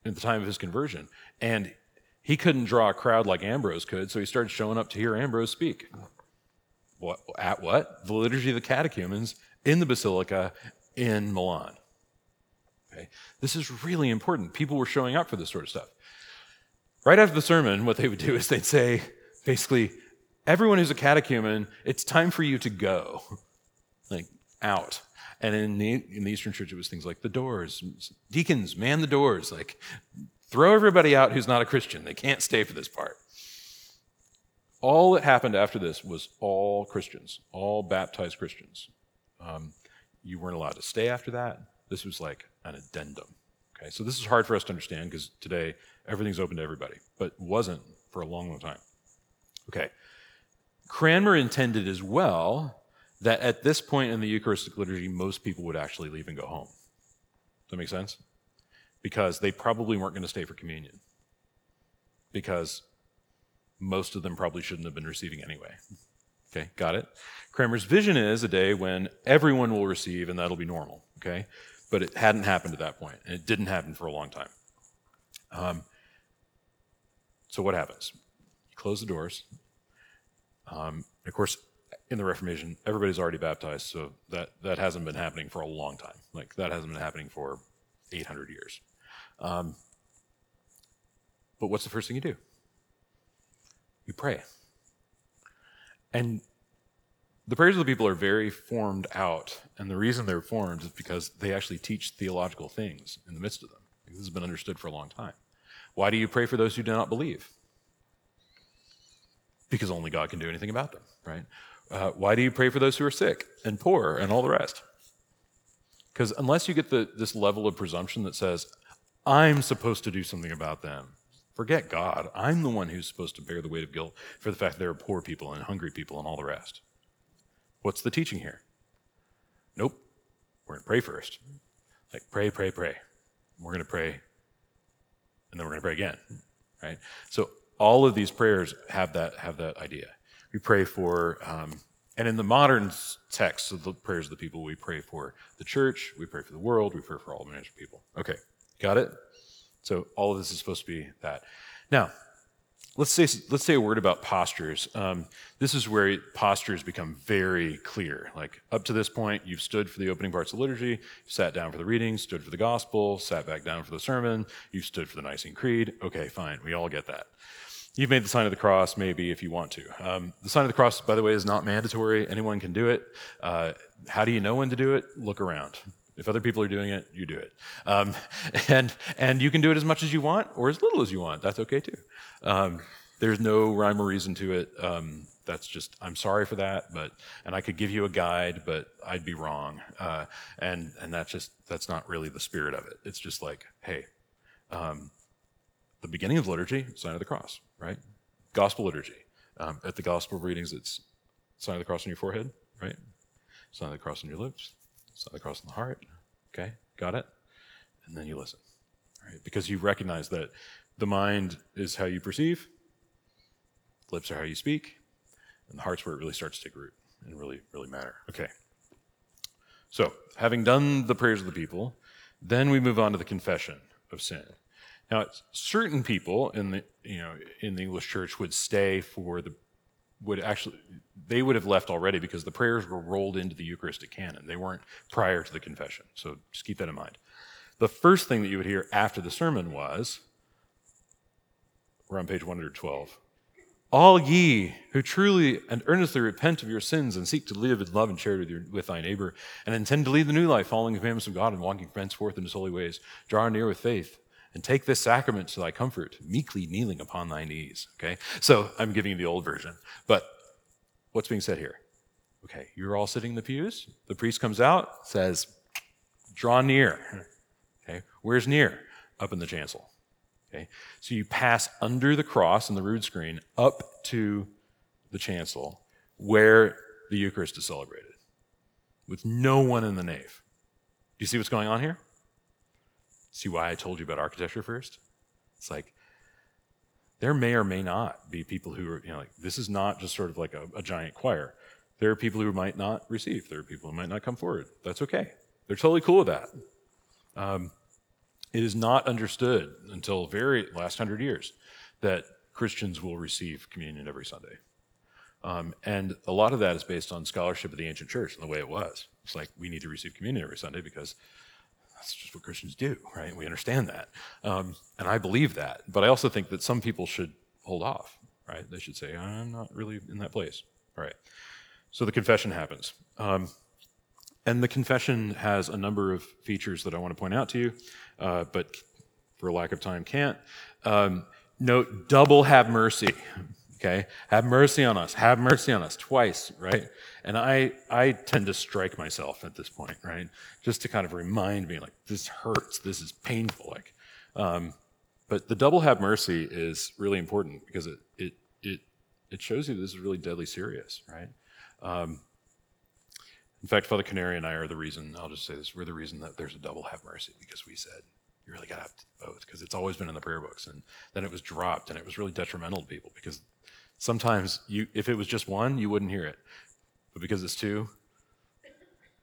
at the time of his conversion. And he couldn't draw a crowd like Ambrose could, so he started showing up to hear Ambrose speak. What, at what? The Liturgy of the Catechumens in the Basilica in Milan. Okay? This is really important. People were showing up for this sort of stuff. Right after the sermon, what they would do is they'd say, basically, everyone who's a catechumen, it's time for you to go like out. And in the, in the Eastern Church, it was things like the doors. Deacons, man the doors. Like, throw everybody out who's not a Christian. They can't stay for this part. All that happened after this was all Christians, all baptized Christians. Um, you weren't allowed to stay after that. This was like an addendum. Okay, so this is hard for us to understand because today everything's open to everybody, but wasn't for a long, long time. Okay, Cranmer intended as well that at this point in the Eucharistic liturgy, most people would actually leave and go home. Does that make sense? Because they probably weren't going to stay for communion. Because most of them probably shouldn't have been receiving anyway. Okay, got it? Cranmer's vision is a day when everyone will receive and that'll be normal. Okay? But it hadn't happened at that point, and it didn't happen for a long time. Um, so what happens? You close the doors. Um, of course, in the Reformation, everybody's already baptized, so that, that hasn't been happening for a long time. Like, that hasn't been happening for 800 years. Um, but what's the first thing you do? You pray. And the prayers of the people are very formed out, and the reason they're formed is because they actually teach theological things in the midst of them. This has been understood for a long time. Why do you pray for those who do not believe? Because only God can do anything about them, right? Uh, why do you pray for those who are sick and poor and all the rest? Because unless you get the, this level of presumption that says, I'm supposed to do something about them, forget God. I'm the one who's supposed to bear the weight of guilt for the fact that there are poor people and hungry people and all the rest. What's the teaching here? Nope. We're going to pray first. Like, pray, pray, pray. We're going to pray, and then we're going to pray again, right? So all of these prayers have that have that idea. We pray for, um, and in the modern text of the prayers of the people, we pray for the church, we pray for the world, we pray for all the people. Okay, got it? So all of this is supposed to be that. Now, let's say let's say a word about postures. Um, this is where postures become very clear. Like up to this point, you've stood for the opening parts of liturgy, sat down for the reading, stood for the gospel, sat back down for the sermon, you stood for the Nicene Creed. Okay, fine, we all get that. You've made the sign of the cross, maybe, if you want to. Um, the sign of the cross, by the way, is not mandatory. Anyone can do it. Uh, how do you know when to do it? Look around. If other people are doing it, you do it. Um, and, and you can do it as much as you want or as little as you want. That's okay too. Um, there's no rhyme or reason to it. Um, that's just, I'm sorry for that, but, and I could give you a guide, but I'd be wrong. Uh, and, and that's just, that's not really the spirit of it. It's just like, hey, um, the beginning of liturgy, sign of the cross, right? Gospel liturgy. Um, at the gospel readings, it's sign of the cross on your forehead. right? Sign of the cross on your lips, sign of the cross on the heart. Okay, got it? And then you listen, right? Because you recognize that the mind is how you perceive, lips are how you speak, and the heart's where it really starts to take root and really, really matter. Okay. So, having done the prayers of the people, then we move on to the confession of sin. Now, certain people in the you know in the English church would stay for the would actually they would have left already because the prayers were rolled into the Eucharistic canon. They weren't prior to the confession. So just keep that in mind. The first thing that you would hear after the sermon was we're on page 112. All ye who truly and earnestly repent of your sins and seek to live in love and charity with, your, with thy neighbor, and intend to lead the new life, following the commandments of God and walking henceforth in his holy ways, draw near with faith, and take this sacrament to thy comfort, meekly kneeling upon thy knees. Okay? So I'm giving you the old version. But what's being said here? Okay, you're all sitting in the pews. The priest comes out, says, draw near. Okay, where's near? Up in the chancel. Okay, so you pass under the cross and the rood screen up to the chancel where the Eucharist is celebrated with no one in the nave. Do you see what's going on here? See why I told you about architecture first? It's like there may or may not be people who are, you know, like this is not just sort of like a, a giant choir. There are people who might not receive. There are people who might not come forward. That's okay. They're totally cool with that. Um, it is not understood until very last hundred years that Christians will receive communion every Sunday. Um, and a lot of that is based on scholarship of the ancient church and the way it was. It's like we need to receive communion every Sunday because that's just what Christians do, right? We understand that. Um, and I believe that. But I also think that some people should hold off, right? They should say, I'm not really in that place. All right. So the confession happens. Um, and the confession has a number of features that I want to point out to you, uh, but for lack of time, can't. Um, note double have mercy. Okay? Have mercy on us. Have mercy on us twice, right? And I, I tend to strike myself at this point, right? Just to kind of remind me, like, this hurts. This is painful. Like, um, but the double have mercy is really important because it, it, it, it shows you this is really deadly serious, right? Um, in fact, Father Canary and I are the reason, I'll just say this, we're the reason that there's a double have mercy because we said, you really got to have both because it's always been in the prayer books. And then it was dropped and it was really detrimental to people because Sometimes you, if it was just one, you wouldn't hear it. But because it's two,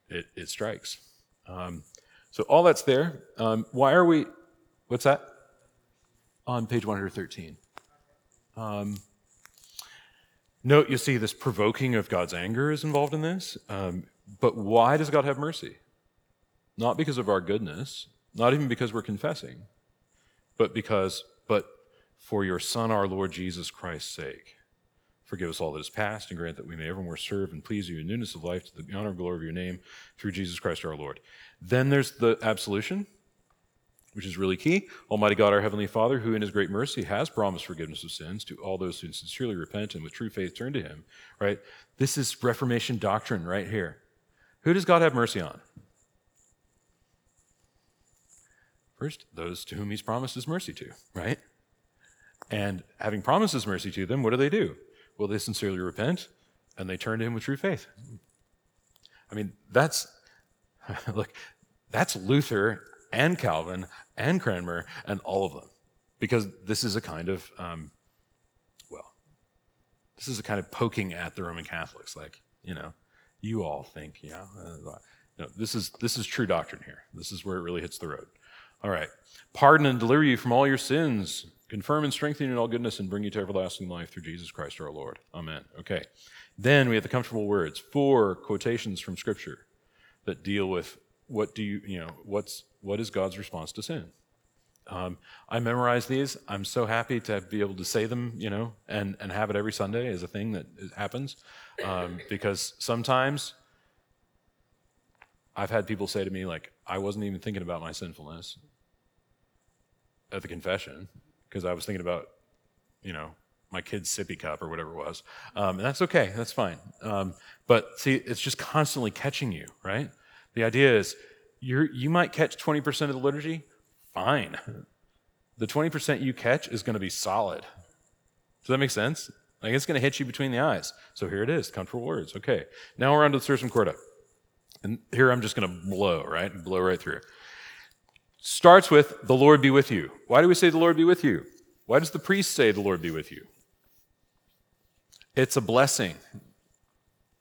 it, it strikes. Um, so all that's there. Um, why are we, what's that? On page 113. Um, note, you see this provoking of God's anger is involved in this. Um, but why does God have mercy? Not because of our goodness, not even because we're confessing, but because, but for your Son, our Lord Jesus Christ's sake. Forgive us all that is past, and grant that we may evermore serve and please you in newness of life to the honor and glory of your name through Jesus Christ our Lord. Then there's the absolution, which is really key. Almighty God, our Heavenly Father, who in His great mercy has promised forgiveness of sins to all those who sincerely repent and with true faith turn to Him, right? This is Reformation doctrine right here. Who does God have mercy on? First, those to whom He's promised His mercy to, right? And having promised His mercy to them, what do they do? Well, they sincerely repent? And they turn to him with true faith. I mean, that's, look, that's Luther and Calvin and Cranmer and all of them. Because this is a kind of, um, well, this is a kind of poking at the Roman Catholics. Like, you know, you all think, yeah, uh, no, this is this is true doctrine here. This is where it really hits the road. All right, pardon and deliver you from all your sins confirm and strengthen you in all goodness, and bring you to everlasting life through Jesus Christ our Lord. Amen. Okay. Then we have the comfortable words, four quotations from Scripture that deal with what do you, you know, what's, what is God's response to sin? Um, I memorize these. I'm so happy to be able to say them, you know, and, and have it every Sunday as a thing that happens. Um, because sometimes I've had people say to me, like, I wasn't even thinking about my sinfulness at the confession because I was thinking about, you know, my kid's sippy cup or whatever it was. Um, and that's okay, that's fine. Um, but see, it's just constantly catching you, right? The idea is you you might catch 20% of the liturgy, fine. The 20% you catch is going to be solid. Does that make sense? Like it's going to hit you between the eyes. So here it is, comfortable words. Okay. Now we're on to the Sursum Corda. And here I'm just going to blow, right? Blow right through. Starts with, the Lord be with you. Why do we say the Lord be with you? Why does the priest say the Lord be with you? It's a blessing.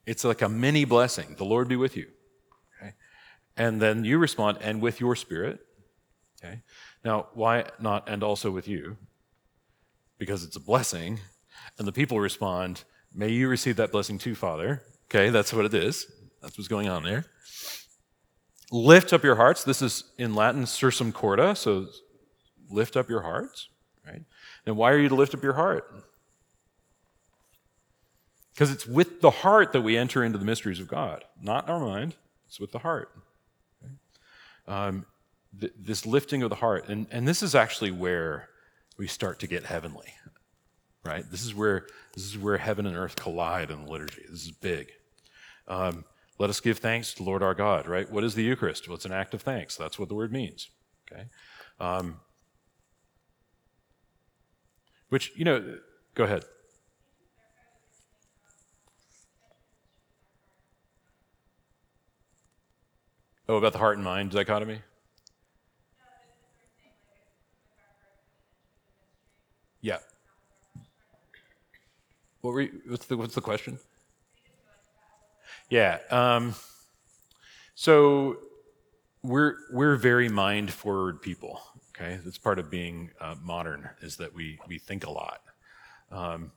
It's like a mini blessing. The Lord be with you. Okay? And then you respond, and with your spirit. Okay? Now, why not, and also with you? Because it's a blessing. And the people respond, May you receive that blessing too, Father. Okay, that's what it is. That's what's going on there. Lift up your hearts. This is in Latin, sursum corda, so lift up your hearts, right? And why are you to lift up your heart? Because it's with the heart that we enter into the mysteries of God, not our mind. It's with the heart. Um, th- this lifting of the heart, and, and this is actually where we start to get heavenly, right? This is where this is where heaven and earth collide in the liturgy. This is big. Um, let us give thanks to Lord our God, right? What is the Eucharist? Well, it's an act of thanks. That's what the word means. Okay. Um, which you know, go ahead. Oh, about the heart and mind dichotomy? Yeah. What were you, what's the what's the question? Yeah. Um, so we're we're very mind forward people. Okay, that's part of being uh, modern is that we we think a lot. Um,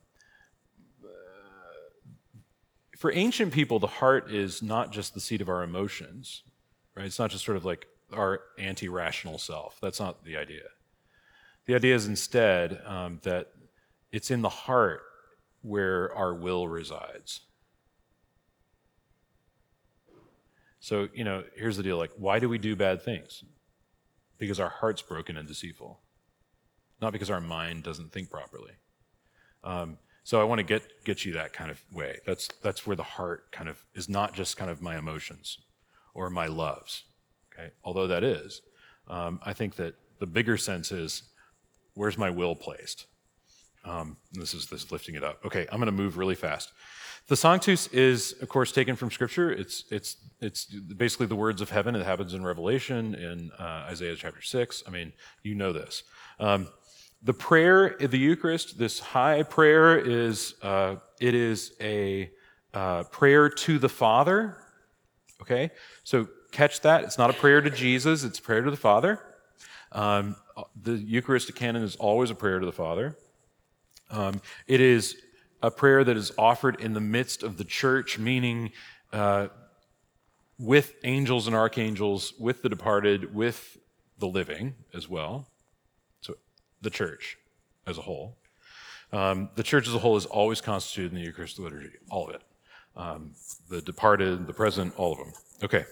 for ancient people, the heart is not just the seat of our emotions right? It's not just sort of like our anti rational self. That's not the idea. The idea is instead um, that it's in the heart where our will resides. So, you know, here's the deal like, why do we do bad things? Because our heart's broken and deceitful, not because our mind doesn't think properly. Um, so I want to get get you that kind of way. That's that's where the heart kind of is not just kind of my emotions or my loves. Okay, although that is, um, I think that the bigger sense is where's my will placed. Um, this is this lifting it up. Okay, I'm going to move really fast. The Sanctus is, of course, taken from Scripture. It's it's it's basically the words of heaven. It happens in Revelation, in uh, Isaiah chapter six. I mean, you know this. Um, the prayer, the Eucharist, this high prayer is uh, it is a uh, prayer to the Father Okay? So catch that. It's not a prayer to Jesus, it's a prayer to the Father. Um, the Eucharistic canon is always a prayer to the Father. Um, it is a prayer that is offered in the midst of the church, meaning uh, with angels and archangels, with the departed, with the living as well. So the church as a whole. Um, the church as a whole is always constituted in the Eucharistic liturgy, all of it um, the departed, the present, all of them. Okay.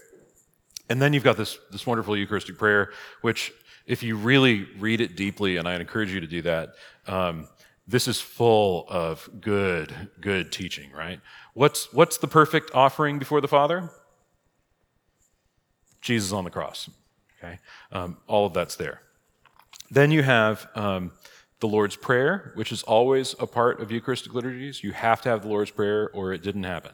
And then you've got this, this wonderful Eucharistic prayer, which, if you really read it deeply, and I encourage you to do that, um, this is full of good, good teaching, right? What's, what's the perfect offering before the Father? Jesus on the cross. Okay? Um, all of that's there. Then you have um, the Lord's Prayer, which is always a part of Eucharistic liturgies. You have to have the Lord's Prayer or it didn't happen.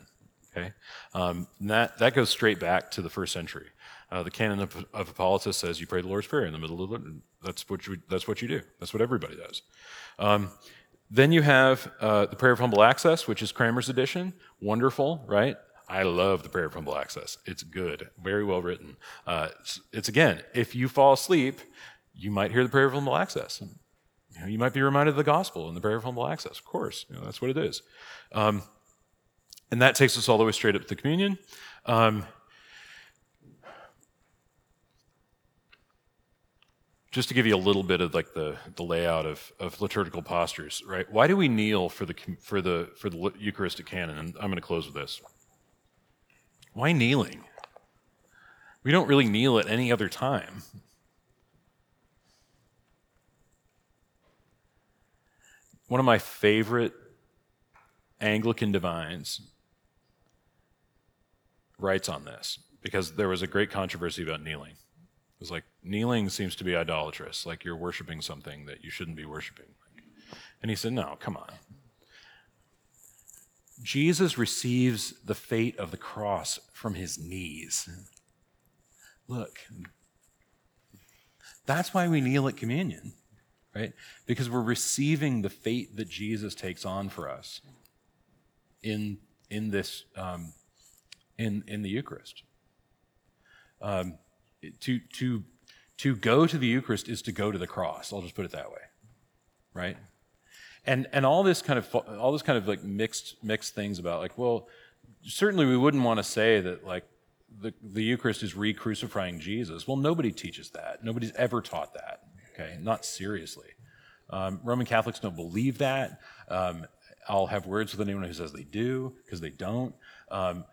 Okay? Um, that, that goes straight back to the first century. Uh, the canon of, of Hippolytus says you pray the Lord's Prayer in the middle of the that's what you, that's what you do. That's what everybody does. Then you have uh, the Prayer of Humble Access, which is Cranmer's edition. Wonderful, right? I love the Prayer of Humble Access. It's good, very well written. Uh, it's, it's, again, if you fall asleep, you might hear the Prayer of Humble Access. You, know, you might be reminded of the gospel and the prayer of humble access. Of course, you know, that's what it is. Um, and that takes us all the way straight up to the communion. Um, just to give you a little bit of like the, the layout of, of liturgical postures, right? Why do we kneel for the for the for the Eucharistic canon? And I'm going to close with this. Why kneeling? We don't really kneel at any other time. One of my favorite Anglican divines writes on this because there was a great controversy about kneeling. It was like, kneeling seems to be idolatrous, like you're worshiping something that you shouldn't be worshiping. And he said, no, come on. Jesus receives the fate of the cross from his knees. Look, that's why we kneel at communion, right? Because we're receiving the fate that Jesus takes on for us in, in this, um, in, in the Eucharist. Um, to, to, to go to the Eucharist is to go to the cross. I'll just put it that way, right? And, and all this kind of all this kind of like mixed mixed things about like well certainly we wouldn't want to say that like the, the Eucharist is re-crucifying Jesus. Well, nobody teaches that. Nobody's ever taught that. Okay, not seriously. Um, Roman Catholics don't believe that. Um, I'll have words with anyone who says they do because they don't. Um,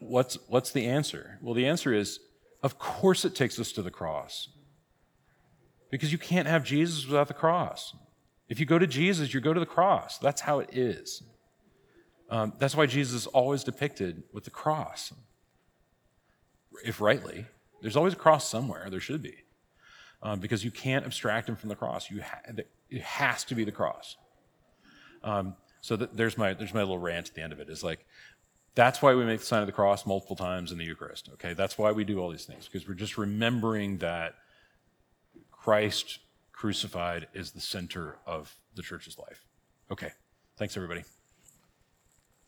what's what's the answer? Well, the answer is, of course, it takes us to the cross. Because you can't have Jesus without the cross. If you go to Jesus, you go to the cross. That's how it is. Um, that's why Jesus is always depicted with the cross. If rightly, there's always a cross somewhere. There should be. Um, because you can't abstract him from the cross. You ha- it has to be the cross. Um, so th- there's my there's my little rant at the end of it. Is like that's why we make the sign of the cross multiple times in the Eucharist. Okay, that's why we do all these things because we're just remembering that Christ crucified is the center of the church's life. Okay, thanks everybody.